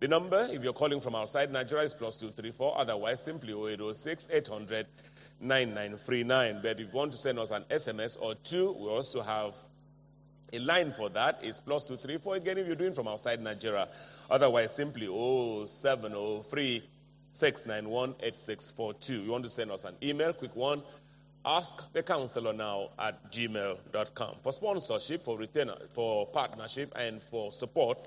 The number, if you're calling from outside Nigeria, is plus 234. Otherwise, simply 0806 800 9939. But if you want to send us an SMS or two, we also have a line for that. It's plus 234. Again, if you're doing from outside Nigeria. Otherwise, simply 0703 691 8642. You want to send us an email, quick one. Ask the counselor now at gmail.com. For sponsorship, for retainer, for partnership, and for support,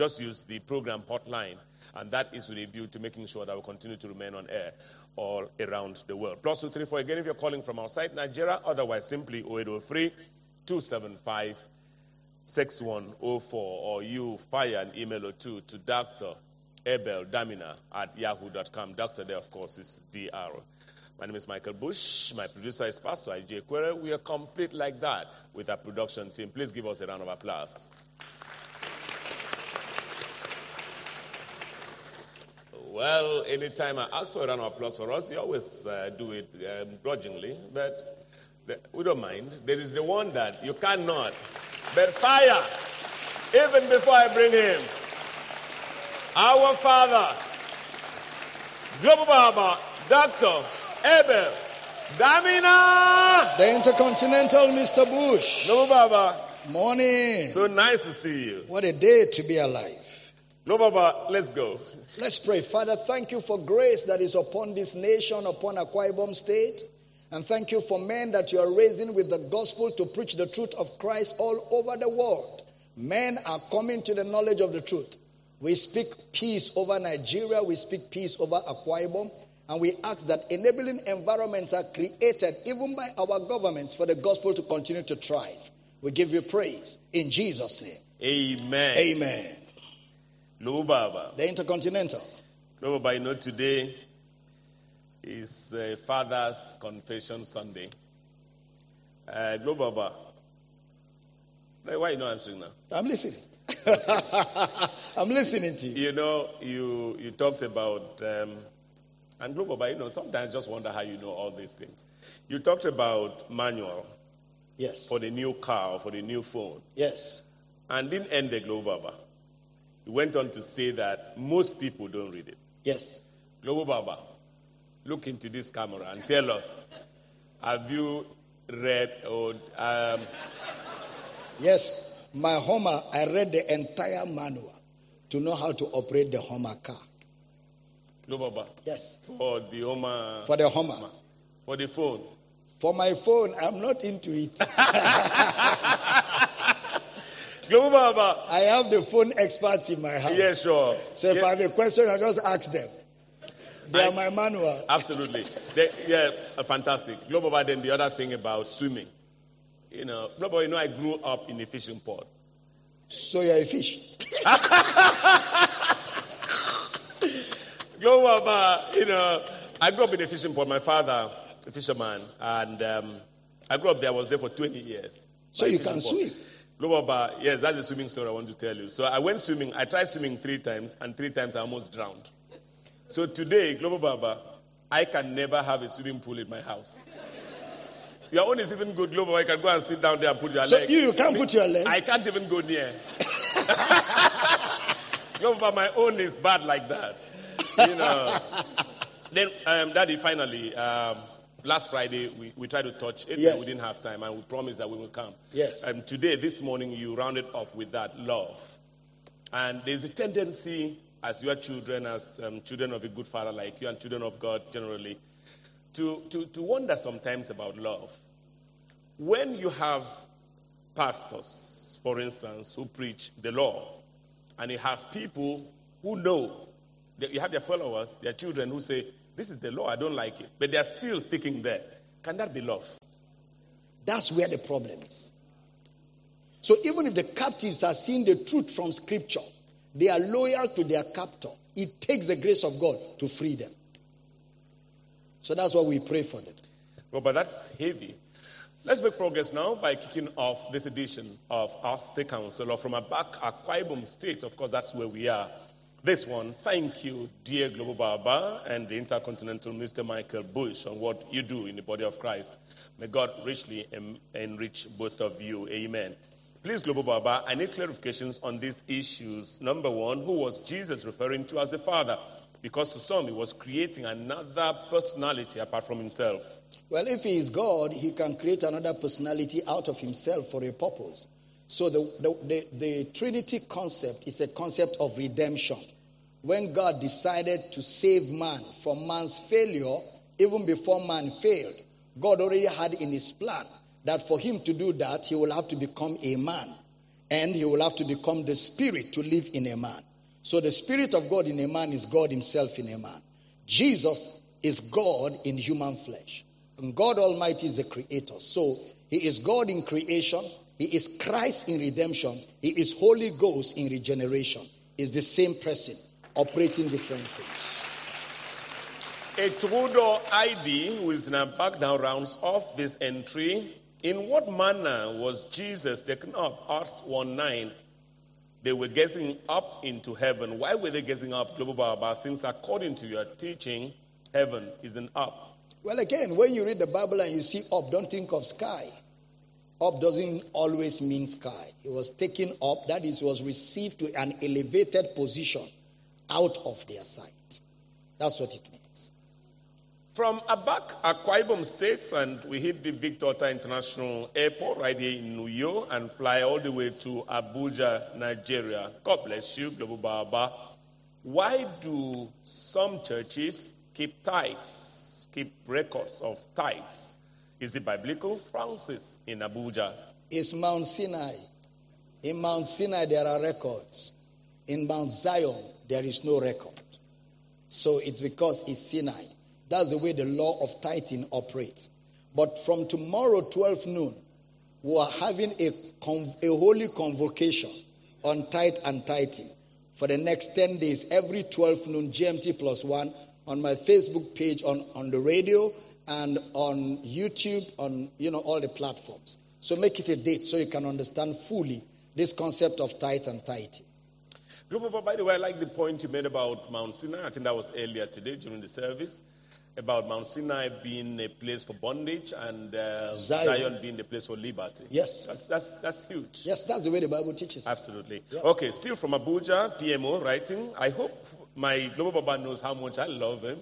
just use the program hotline. And that is with a view to making sure that we continue to remain on air all around the world. Plus 234 again if you're calling from outside Nigeria. Otherwise, simply 0803 275 6104. Or you fire an email or two to Dr. Abel Damina at yahoo.com. Doctor there, of course, is DR. My name is Michael Bush. My producer is Pastor IJ Quere. We are complete like that with our production team. Please give us a round of applause. Well, anytime I ask for a round of applause for us, you always uh, do it um, grudgingly, but the, we don't mind. There is the one that you cannot. But fire, even before I bring him, our Father, Global Baba, Dr. Abel Damina! The Intercontinental Mr. Bush. No, Baba. Morning. So nice to see you. What a day to be alive. No, Baba, let's go. Let's pray. Father, thank you for grace that is upon this nation, upon Akwa Ibom State. And thank you for men that you are raising with the gospel to preach the truth of Christ all over the world. Men are coming to the knowledge of the truth. We speak peace over Nigeria. We speak peace over Akwa Ibom. And we ask that enabling environments are created even by our governments for the gospel to continue to thrive. We give you praise in Jesus' name. Amen. Amen. The Intercontinental. No, Baba, you know, today is uh, Father's Confession Sunday. Uh, no, Baba. Why are you not answering now? I'm listening. I'm listening to you. You know, you you talked about, um, and Global, but you know, sometimes I just wonder how you know all these things. You talked about manual Yes. for the new car for the new phone, Yes. and didn't end the Global. You went on to say that most people don't read it. Yes. Global Baba, look into this camera and tell us, have you read or um, Yes. My Hummer, I read the entire manual to know how to operate the Hummer car. Global Baba Yes. for the Hummer For the Hummer. for the phone? For my phone, I'm not into it. I have the phone experts in my house. Yes, sure. So if Yeah. I have a question, I just ask them. They I- are my manual. Absolutely. They, yeah, uh, fantastic. Global, then the other thing about swimming. You know, Global, you know, I grew up in a fishing port. So you're a fish. Global, you know, I grew up in a fishing port. My father, a fisherman, and um, I grew up there. I was there for 20 years. So you can port. swim. Global yes, that's a swimming story I want to tell you. So I went swimming. I tried swimming three times, and three times I almost drowned. So today, Global Baba, I can never have a swimming pool in my house. Your own is even good, Global. I can go and sit down there and put your So leg. you, you can't put your leg. I can't even go near. Global Baba, my own is bad like that. You know. then, um, Daddy, finally, um, last Friday, we, we tried to touch it, Yes. but we didn't have time, and we promised that we will come. Yes. Um, today, this morning, you rounded off with that love. And there's a tendency, as your children, as um, children of a good father like you, and children of God generally, to, to, to wonder sometimes about love. When you have pastors, for instance, who preach the law, and you have people who know, that you have their followers, their children who say, This is the law, I don't like it, but they are still sticking there. Can that be love? That's where the problem is. So even if the captives are seeing the truth from scripture, they are loyal to their captor. It takes the grace of God to free them. So that's why we pray for them. Well, but that's heavy. Let's make progress now by kicking off this edition of our State Council or from Abak, Akwa Ibom State. Of course, that's where we are. This one, thank you, dear Global Baba and the Intercontinental Mr. Michael Bush, on what you do in the body of Christ. May God richly en- enrich both of you. Amen. Please, Global Baba, I need clarifications on these issues. Number one, who was Jesus referring to as the Father? Because to some, he was creating another personality apart from himself. Well, if he is God, he can create another personality out of himself for a purpose. So the, the, the, Trinity concept is a concept of redemption. When God decided to save man from man's failure, even before man failed, God already had in his plan that for him to do that, he will have to become a man. And he will have to become the spirit to live in a man. So the spirit of God in a man is God himself in a man. Jesus is God in human flesh. And God Almighty is the creator. So he is God in creation. He is Christ in redemption. He is Holy Ghost in regeneration. Is the same person operating different things. A Trudeau ID, who is in our background, rounds off this entry. In what manner was Jesus taken up? Acts 1 9. They were gazing up into heaven. Why were they gazing up, Global Baba? Since according to your teaching, heaven is an up. Well, again, when you read the Bible and you see up, don't think of sky. Up doesn't always mean sky. It was taken up, that is, was received to an elevated position out of their sight. That's what it means. From Abak, Akwa Ibom State, and we hit the Victor International Airport right here in Uyo and fly all the way to Abuja, Nigeria. God bless you, Global Baba. Why do some churches keep tithes, keep records of tithes? Is the biblical Francis in Abuja? It's Mount Sinai. In Mount Sinai, there are records. In Mount Zion, there is no record. So it's because it's Sinai. That's the way the law of tithing operates. But from tomorrow, 12 noon, we are having a, con- a holy convocation on tithe and tithing for the next 10 days, every 12 noon, GMT plus one, on my Facebook page, on, on the radio, and on YouTube, on you know all the platforms. So make it a date so you can understand fully this concept of tithe and tithing. Global by the way, I like the point you made about Mount Sinai. I think that was earlier today during the service about Mount Sinai being a place for bondage and uh, Zion. Zion. being the place for liberty. Yes. That's, that's, that's huge. Yes, that's the way the Bible teaches. Absolutely. Yeah. Okay, still from Abuja, PMO writing. I hope my Global Baba knows how much I love him,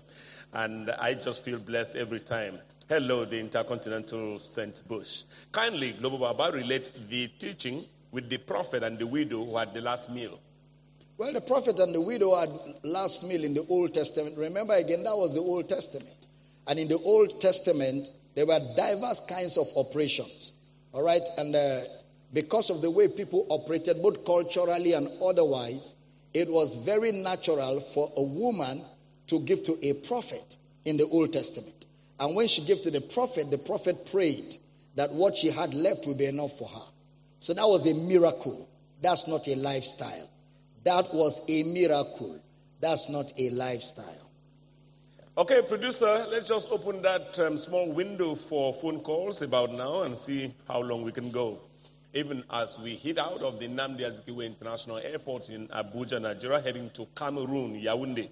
and I just feel blessed every time. Hello, the Intercontinental Saint Bush. Kindly, Global Baba, relate the teaching with the prophet and the widow who had the last meal. Well, the prophet and the widow had last meal in the Old Testament. Remember again, that was the Old Testament. And in the Old Testament, there were diverse kinds of operations. All right? And uh, because of the way people operated, both culturally and otherwise, it was very natural for a woman to give to a prophet in the Old Testament. And when she gave to the prophet, the prophet prayed that what she had left would be enough for her. So that was a miracle. That's not a lifestyle. That was a miracle. That's not a lifestyle. Okay, producer, let's just open that um, small window for phone calls about now and see how long we can go. Even as we head out of the Nnamdi Azikiwe International Airport in Abuja, Nigeria, heading to Cameroon, Yaoundé.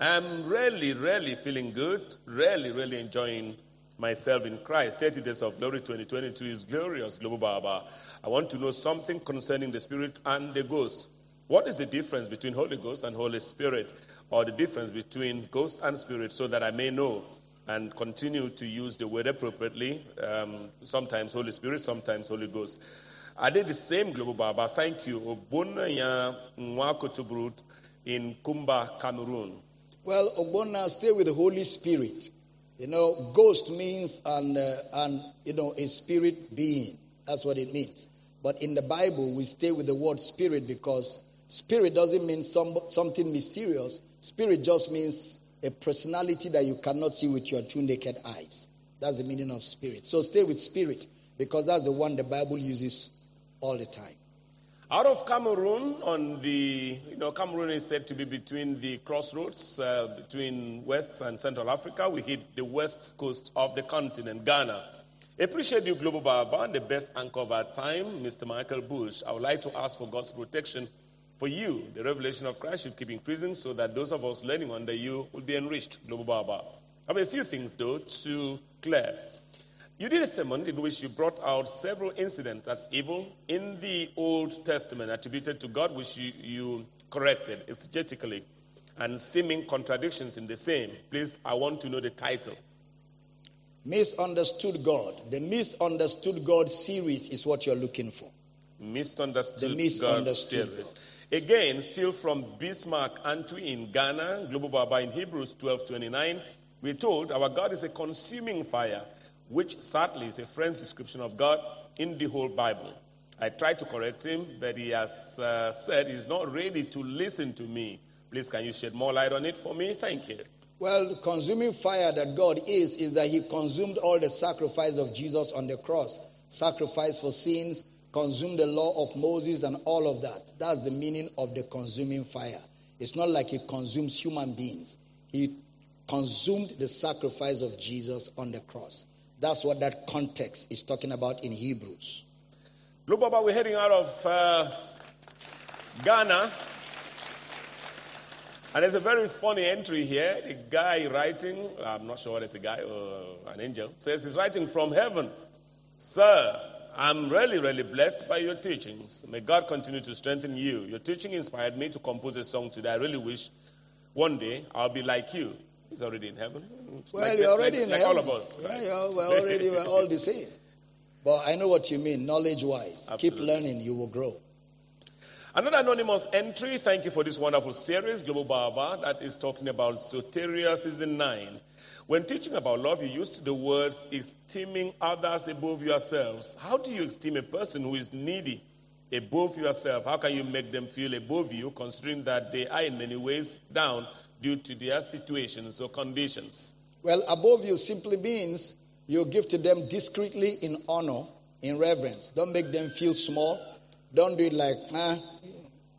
I'm really, really feeling good, really, really enjoying myself in Christ. 30 Days of Glory 2022 is glorious, Global Baba. I want to know something concerning the Spirit and the Ghost. What is the difference between Holy Ghost and Holy Spirit, or the difference between Ghost and Spirit, so that I may know and continue to use the word appropriately? Um, sometimes Holy Spirit, sometimes Holy Ghost. I did the same, Global Baba. Thank you. In Kumba, Cameroon. Well, Ogbonna, stay with the Holy Spirit. You know, ghost means an, uh, an, you know, a spirit being. That's what it means. But in the Bible, we stay with the word spirit because spirit doesn't mean some, something mysterious. Spirit just means a personality that you cannot see with your two naked eyes. That's the meaning of spirit. So stay with spirit because that's the one the Bible uses all the time. Out of Cameroon, on the, you know, Cameroon is said to be between the crossroads uh, between West and Central Africa. We hit the west coast of the continent, Ghana. Appreciate you, Global Baba, the best anchor of our time, Mr. Michael Bush. I would like to ask for God's protection for you. The revelation of Christ should keep increasing so that those of us learning under you will be enriched, Global Baba. I have a few things, though, to clear. You did a sermon in which you brought out several incidents that's evil in the Old Testament attributed to God, which you, you corrected exegetically, and seeming contradictions in the same. Please, I want to know the title. Misunderstood God. The Misunderstood God series is what you're looking for. Misunderstood, The misunderstood God series. Again, still from Bismarck Antwi in Ghana, Global Baba in Hebrews 12:29, we're told our God is a consuming fire, which sadly is a friend's description of God in the whole Bible. I tried to correct him, but he has uh, said he's not ready to listen to me. Please, can you shed more light on it for me? Thank you. Well, the consuming fire that God is, is that He consumed all the sacrifice of Jesus on the cross. Sacrifice for sins, consumed the law of Moses, and all of that. That's the meaning of the consuming fire. It's not like He consumes human beings, He consumed the sacrifice of Jesus on the cross. That's what that context is talking about in Hebrews. Global Baba, we're heading out of uh, Ghana. And there's a very funny entry here. The guy writing, I'm not sure it's a guy or an angel, says he's writing from heaven. Sir, I'm really, really blessed by your teachings. May God continue to strengthen you. Your teaching inspired me to compose a song today. I really wish one day I'll be like you. He's already in heaven. It's Well, like- you're already like, in like heaven. all of us. Right? yeah, we're already we're all the same. But I know what you mean, knowledge wise. Keep learning, you will grow. Another anonymous entry. Thank you for this wonderful series, Global Baba, that is talking about Soteria season 9. When teaching about love, you used the words esteeming others above yourselves. How do you esteem a person who is needy above yourself? How can you make them feel above you, considering that they are in many ways down due to their situations or conditions? Well, above you simply means you give to them discreetly in honor, in reverence. Don't make them feel small. Don't do it like, ah,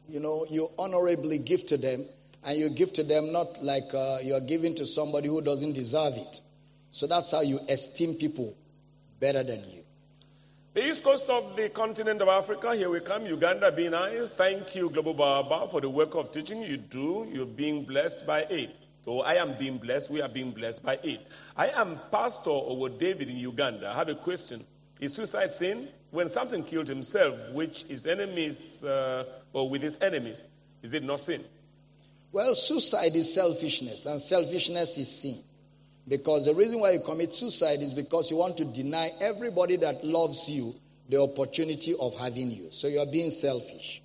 you know, you honorably give to them, and you give to them not like uh, you are giving to somebody who doesn't deserve it. So that's how you esteem people better than you. The east coast of the continent of Africa, here we come, Uganda being nice. Thank you, Global Baba, for the work of teaching you do. You're being blessed by it. Oh, I am being blessed. We are being blessed by it. I am Pastor Owo David in Uganda. I have a question. Is suicide sin? When Samson killed himself, which his enemies, uh, or with his enemies, is it not sin? Well, suicide is selfishness, and selfishness is sin. Because the reason why you commit suicide is because you want to deny everybody that loves you the opportunity of having you. So you are being selfish.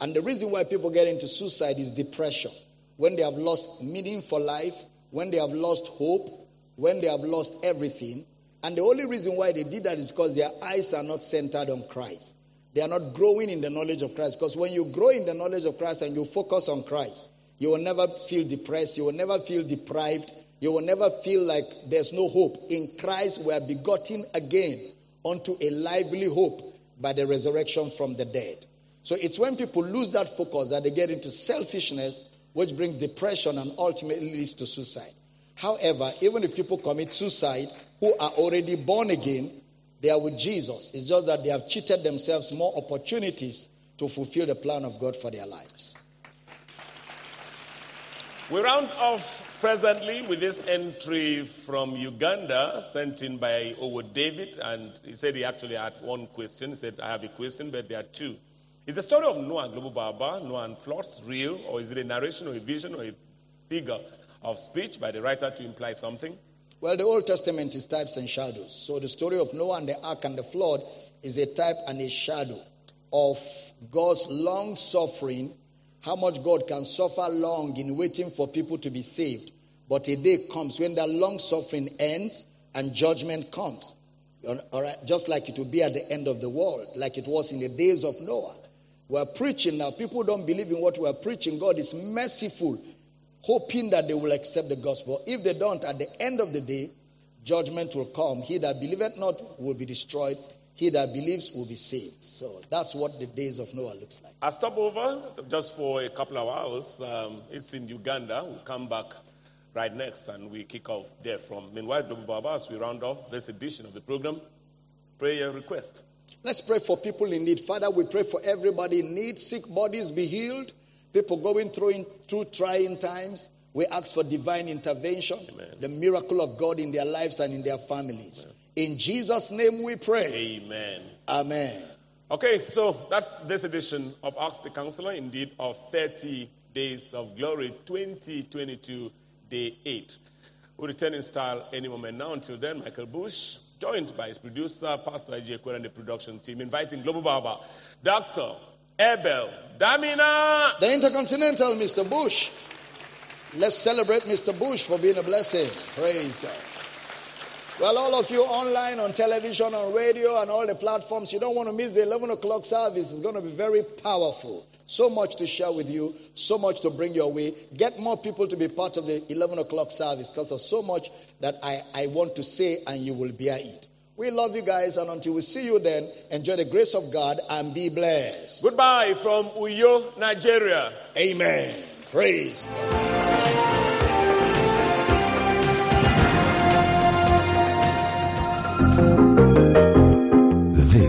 And the reason why people get into suicide is depression. When they have lost meaning for life, when they have lost hope, when they have lost everything. And the only reason why they did that is because their eyes are not centered on Christ. They are not growing in the knowledge of Christ. Because when you grow in the knowledge of Christ and you focus on Christ, you will never feel depressed. You will never feel deprived. You will never feel like there's no hope. In Christ, we are begotten again unto a lively hope by the resurrection from the dead. So it's when people lose that focus that they get into selfishness, which brings depression and ultimately leads to suicide. However, even if people commit suicide who are already born again, they are with Jesus. It's just that they have cheated themselves more opportunities to fulfill the plan of God for their lives. We round off presently with this entry from Uganda sent in by Owo David, and he said he actually had one question. He said, I have a question, but there are two. Is the story of Noah and Global Baba, Noah and floods, real, or is it a narration or a vision or a figure of speech by the writer to imply something? Well, the Old Testament is types and shadows. So the story of Noah and the ark and the flood is a type and a shadow of God's long suffering, how much God can suffer long in waiting for people to be saved. But a day comes when that long suffering ends and judgment comes. All right, just like it will be at the end of the world, like it was in the days of Noah. We're preaching now. People don't believe in what we're preaching. God is merciful, hoping that they will accept the gospel. If they don't, at the end of the day, judgment will come. He that believeth not will be destroyed. He that believes will be saved. So that's what the days of Noah looks like. I stop over just for a couple of hours. Um, it's in Uganda. We'll come back right next and we kick off there from. Meanwhile, Global Baba, as we round off this edition of the program, prayer request. Let's pray for people in need. Father, we pray for everybody in need. Sick bodies be healed. People going through, in, through trying times. We ask for divine intervention, Amen. the miracle of God in their lives and in their families. In Jesus' name we pray. Amen. Amen. Okay, so that's this edition of Ask the Counselor, indeed, of 30 Days of Glory 2022, Day 8. We'll return in style any moment now. Until then, Michael Bush, joined by his producer, Pastor Ajay Kwera, and the production team, inviting Global Baba, Dr. Abel Damina. The Intercontinental, Mr. Bush. Let's celebrate Mr. Bush for being a blessing. Praise God. Well, all of you online, on television, on radio, and all the platforms, you don't want to miss the 11 o'clock service. It's going to be very powerful. So much to share with you, so much to bring your way. Get more people to be part of the 11 o'clock service because there's so much that I, I want to say, and you will bear it. We love you guys, and until we see you then, enjoy the grace of God and be blessed. Goodbye from Uyo, Nigeria. Amen. Praise God. vez